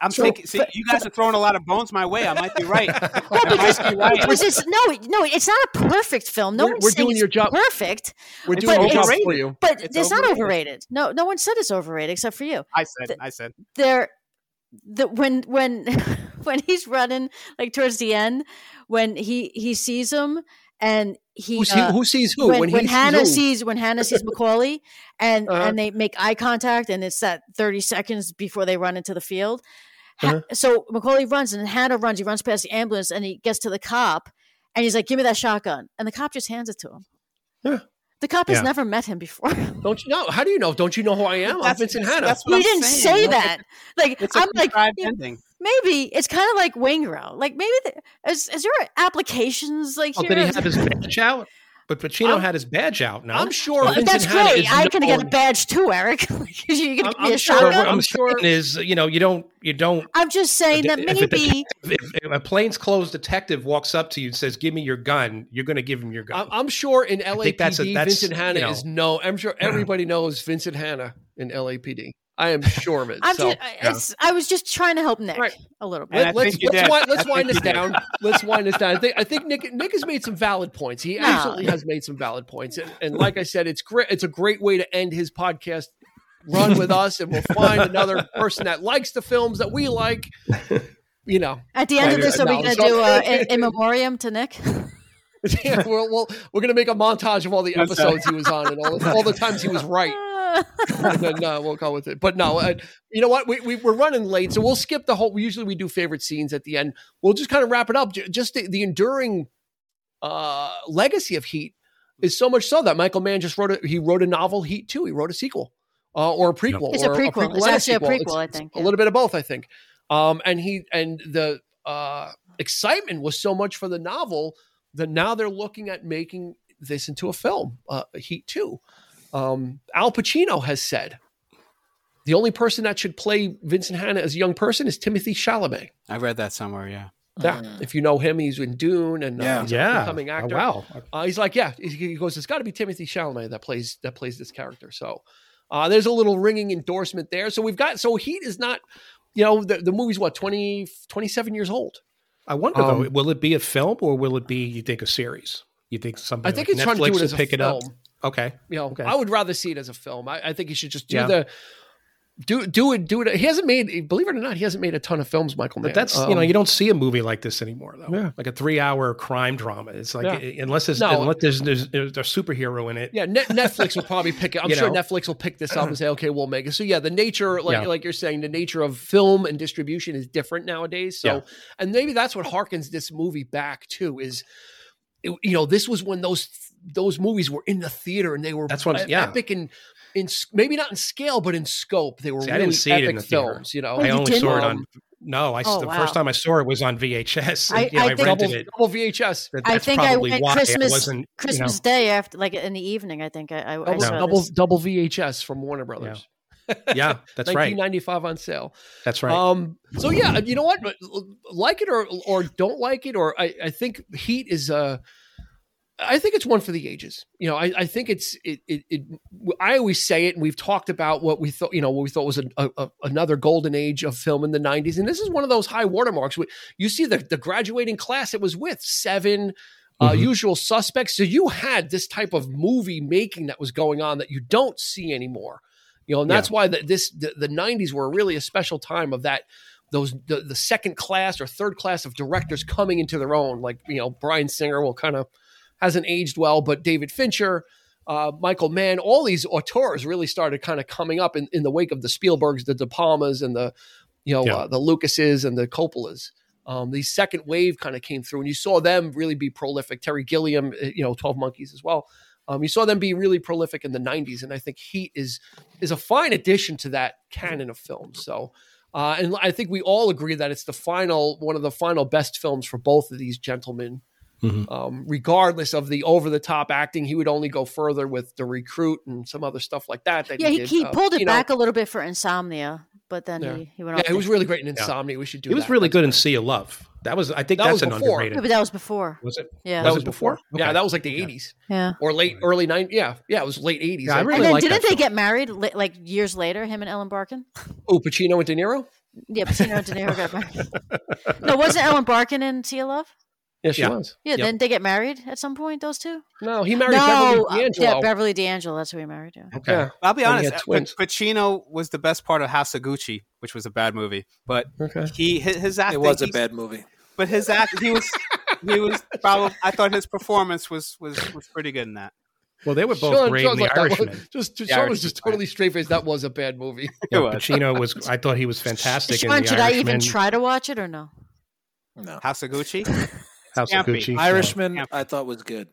I'm So- thinking. See, but- you guys are throwing a lot of bones my way. I might be right. (laughs) No, I because, might be right. because it's no, no, it's not a perfect film. No We're- one's we're saying doing it's your job. perfect, We're doing your job for you. but It's it's, not overrated. overrated. No, no one said it's overrated except for you. I said. I said. There, the when when (laughs) when he's running like towards the end, when he he sees him and he Who, see, uh, who sees who? when, when when he Hanna sees, who? sees when Hanna sees McCauley and Uh-huh. and they make eye contact and it's that 30 seconds before they run into the field. Ha- Uh-huh. So McCauley runs and Hanna runs. He runs past the ambulance and he gets to the cop and he's like, "Give me that shotgun." And the cop just hands it to him. Yeah. The cop has Yeah. never met him before. (laughs) Don't you know? How do you know? Don't you know who I am? I'm That's- Vincent that's- Hanna. that's what we I'm didn't saying. say Like, that. Like It's a I'm like contrived yeah, ending. maybe it's kind of like Waingro. Like maybe the, is is there applications like Oh, here? did he have his (laughs) badge out? But Pacino I'm- had his badge out. No, I'm sure Well, Vincent that's Hanna great. is I can get a badge too, Eric. (laughs) You're gonna I'm- give me a I'm sure- shotgun. I'm, I'm sure- is, you know, you don't, you don't. I'm just saying that if, a maybe detective- if, if a plainclothes detective walks up to you and says, "Give me your gun," you're going to give him your gun. I'm, I'm sure in LAPD, that's a- that's, Vincent Hanna you know- is no. I'm sure (clears throat) everybody knows Vincent Hanna in LAPD. I am sure of it. I'm so, just, it's, I was just trying to help Nick Right. a little bit. And let, us think you let's wind, let's wind this down. Let's wind this down. I think I think Nick Nick has made some valid points. He No. absolutely has made some valid points. And, and like I said, it's great. It's a great way to end his podcast run with us, and we'll find another person that likes the films that we like. You know, At the end of this, are we going to do uh, in, in memoriam to Nick? (laughs) (laughs) yeah, we're, we'll, we're going to make a montage of all the episodes he was on and all, the- all the times he was right. And then uh, we'll go with it. But no, uh, you know what? We, we we're running late, so we'll skip the whole. Usually we do favorite scenes at the end. We'll just kind of wrap it up. J- Just the, the enduring uh, legacy of Heat is so much so that Michael Mann just wrote a he wrote a novel, Heat Two. He wrote a sequel uh, or a prequel. It's a or prequel. It's and actually a sequel. prequel, It's- I it's think, a little bit of both, I think. Um, and he and the uh, excitement was so much for the novel that now they're looking at making this into a film, uh, Heat Two. Um, Al Pacino has said the only person that should play Vincent Hanna as a young person is Timothée Chalamet. I read that somewhere. Yeah. Yeah, if you know him, he's in Dune and uh, Yeah. he's a yeah. becoming Oh, actor. wow. Uh, he's like, yeah, he- he goes, it's got to be Timothée Chalamet that plays that plays this character. So uh, there's a little ringing endorsement there. So we've got so Heat is not, you know, the, the movie's what 20, 27 years old. I wonder Um, though, will it be a film or will it be you think a series? You think somebody I think like he's trying to do it as a pick it up? Film. Okay. You know, Okay. I would rather see it as a film. I, I think he should just do Yeah. the do do it do it. He hasn't made, believe it or not, he hasn't made a ton of films. Michael, But Mann. that's you Um, know you don't see a movie like this anymore though. Yeah. Like a three-hour crime drama. It's like Yeah. unless there's No. unless there's, there's, there's a superhero in it. Yeah, Net, Netflix will probably pick it. I'm (laughs) You sure know? Netflix will pick this up and say, (laughs) "Okay, we'll make it." So yeah, the nature, like Yeah. like you're saying, the nature of film and distribution is different nowadays. So, Yeah. and maybe that's what harkens this movie back to is, it- you know, this was when those those movies were in the theater and they were That's what I'm- yeah. epic in in maybe not in scale but in scope. They were See, I really didn't see it epic in the theater. films. You know, I you only didn't? saw it on No, I Oh, the wow. first time I saw it was on VHS. I- and, you know, I I, think- rented double, it. double VHS. That- I think I probably went why Christmas I wasn't, Christmas you Day after, like in the evening. I think I, I, I Double, saw double, this. double VHS from Warner Brothers. know, yeah, (laughs) that's right. 1995 on sale. That's right. Um, so yeah, you know what? Like it or or don't like it, or I, I think Heat is uh I think it's one for the ages. You know, I, I think it's it, it, it. I always say it, and we've talked about what we thought. You know, what we thought was a, a, another golden age of film in the '90s, and this is one of those high watermarks. You see the the graduating class it was with seven. Uh, Mhm. usual suspects. So you had this type of movie making that was going on that you don't see anymore. You know, and that's why the, this the, the '90s were really a special time of that. Those the, the second class or third class of directors coming into their own. Like you know, Bryan Singer will kind of hasn't aged well, but David Fincher, uh, Michael Mann, all these auteurs really started kind of coming up in, in the wake of the Spielbergs, the De Palmas, and the you know Yeah. uh, the Lucases and the Coppolas. Um, the second wave kind of came through, and you saw them really be prolific. Terry Gilliam, uh, you know, Twelve Monkeys as well. Um, you saw them be really prolific in the '90s, and I think Heat is is a fine addition to that canon of films. So, uh, and I think we all agree that it's the final one of the final best films for both of these gentlemen Mhm. um, regardless of the over the top acting, he would only go further with the recruit and some other stuff like that. that yeah, he, did. he Uh, pulled it you know, back a little bit for Insomnia, but then Yeah. he, he went Yeah, off. it was really great in Insomnia. We should do. it was really good in great. Sea of Love. That was, I think That that's was an before. underrated. Yeah, but that was before. Was it? Yeah, That was before. Yeah, Okay. that was like the '80s yeah. or late early '90s. Yeah, yeah, it was late '80s. Yeah, I really and then like didn't they film. get married like years later? Him and Ellen Barkin. oh, Pacino and De Niro. Yeah, Pacino and De Niro got married. No, wasn't Ellen Barkin in Sea of Love? Yeah, she Yeah. was. Yeah, Yep. didn't they get married at some point? Those two? No, he married no, Beverly uh, D'Angelo. yeah, Beverly D'Angelo. That's who he married. Yeah. Okay. Yeah. I'll be And honest. had uh. Pacino was the best part of House of Gucci, which was a bad movie. But Okay. he his, his acting. It was a bad movie. But his act, he was he was probably. I thought his performance was was was pretty good in that. Well, they were both Sean- great Sean's in The like, that was- just, (laughs) just The Sean was just totally straight faced. That was a bad movie. (laughs) Yeah, was. Pacino was. I thought he was fantastic in Sean, The should I even try to watch it or no? No. House of Gucci. (laughs) House Campy. of Gucci. Irishman, Yeah. I thought was good.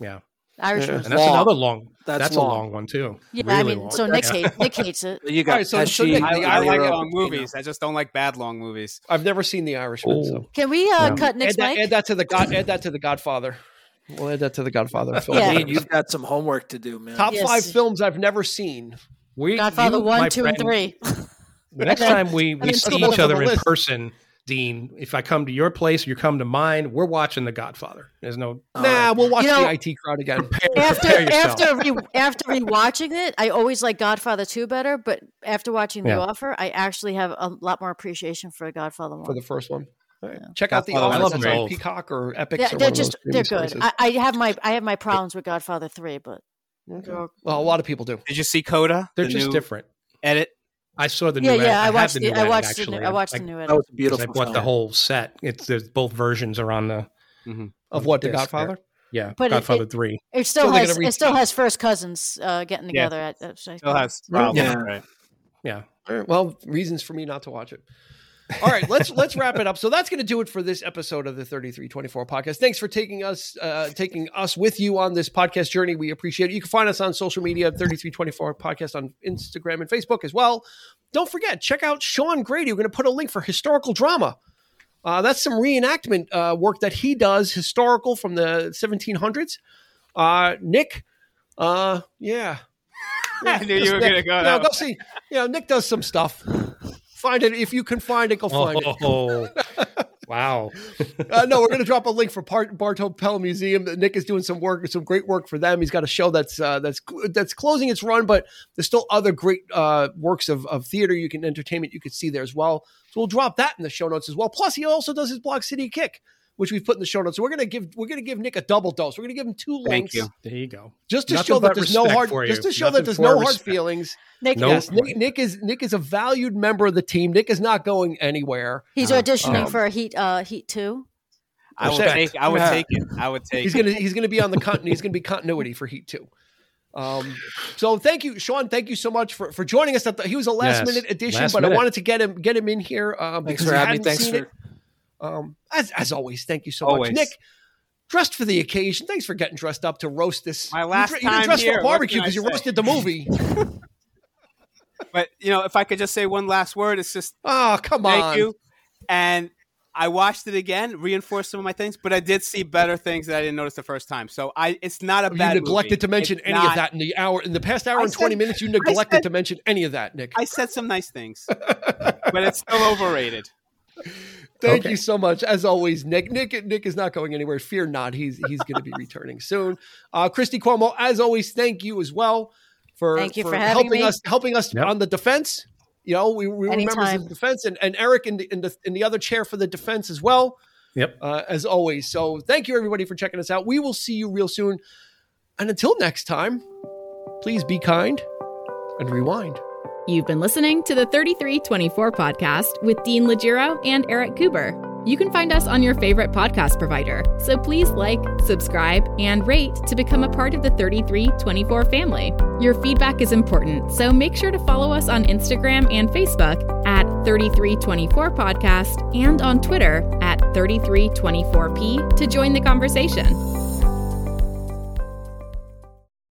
Yeah, Irish Yeah. and that's Long. another long. That's That's, long. a long one too. Yeah, really I mean, long. so Nick, hate, Nick hates it. You got All right, so- so Pesci, Nick, I, The I like Irishman- long movies. I just don't like bad long movies. I've never seen The Irishman. Oh. So Can we uh, Yeah. cut Nick's add that, add that to the God. Add that to the Godfather. We'll add that to the Godfather. film. Yeah. Dean, you've got some homework to do, man. Top Yes. five films I've never seen. We, Godfather you, one, my two, and three. The next time we, we see each other in person, Dean, if I come to your place, you come to mine, we're watching The Godfather. There's no nah, right. we'll watch You know- the IT crowd again. prepare, after prepare yourself. after re, after rewatching it, I always like Godfather two better. But after watching Yeah. The Offer, I actually have a lot more appreciation for Godfather one. for the first one. All right. Check out the Godfather Office. was That's great. on Peacock or Epic. yeah, or they're just they're good. I, I have my I have my problems with Godfather three, but Okay. Well, a lot of people do. Did you see Coda? They're the just new different. Edit. I saw the yeah, new. edit. yeah. I have watched the the, new I edit, watched the actually. new, I watched I, the new That edit. was a 'cause beautiful I bought film. the whole set. It's there's both versions are on the Of what the disc there. Godfather? Yeah, But it- Godfather it- three. It still So has gonna it still has first cousins uh, getting Yeah. together. At, at, Still has Yeah. problems. Yeah. Right. Yeah, All right. Well, reasons for me not to watch it. All right, let's let's wrap it up. So that's going to do it for this episode of the 3324 podcast. Thanks for taking us uh, taking us with you on this podcast journey. We appreciate it. You can find us on social media 3324 podcast on Instagram and Facebook as well. Don't forget, check out Sean Grady. We're going to put a link for historical drama. Uh, that's some reenactment uh, work that he does, historical from the 1700s. Uh, Nick, uh, yeah. (laughs) I knew you were gonna go You know, go see. You know, Nick does some stuff. Find it if you can find it. Go find it. Oh, (laughs) wow. Uh, no, we're going to drop a link for Part Bartow Pell Museum. Nick is doing some work, some great work for them. He's got a show that's uh, that's that's closing its run, but there's still other great uh, works of, of theater you can entertainment you could see there as well. So we'll drop that in the show notes as well. Plus, he also does his blog City Kick, which we've put in the show notes. So we're going to give we're going to give Nick a double dose. We're going to give him two links. Thank links you. There you go. just to Nothing show that there's no hard just to show Nothing that there's for no hard feelings. Nick, Nope. Yes, Nick, Nick is Nick is a valued member of the team. Nick is not going anywhere. he's auditioning Um, for a Heat uh, Heat two. I would Respect. take. I would Yeah. take it. I would take. He's it. gonna he's gonna be on the continuity. He's gonna be continuity for Heat Two. Um, so thank you, Sean. Thank you so much for, for joining us. At the, he was a last Yes, minute addition, last but I wanted to get him get him in here um, Thanks because for having me. hadn't Thanks seen for it. Um, as as always, thank you so Always. much, Nick. Dressed for the occasion. Thanks for getting dressed up to roast this. My You last you, time dress here, for barbecue because you say? roasted the movie. (laughs) (laughs) But you know, if I could just say one last word, it's just oh, come thank on. you, and I watched it again, reinforced some of my things, but I did see better things that I didn't notice the first time. So I, it's not a you bad. neglected movie. to mention It's any not- of that in the hour in the past hour I and 20 minutes you neglected said- to mention any of that nick I said some nice things, (laughs) but it's still overrated. Thank Okay. you so much as always nick nick nick is not going anywhere fear not he's he's going to be (laughs) returning soon uh christy cuomo as always thank you as well for Thank you for having helping me. us helping us Yep. on the defense you know we, we were members Anytime. of the defense and, and eric in the, in the in the other chair for the defense as well Yep. uh, as always. So thank you everybody for checking us out. We will see you real soon. And until next time, please be kind and rewind. You've been listening to the 3324 podcast with Dean Legiro and Eric Cooper. You can find us on your favorite podcast provider, so please like, subscribe, and rate to become a part of the 3324 family. Your feedback is important, so make sure to follow us on Instagram and Facebook at 3324 Podcast and on Twitter at 3324P to join the conversation.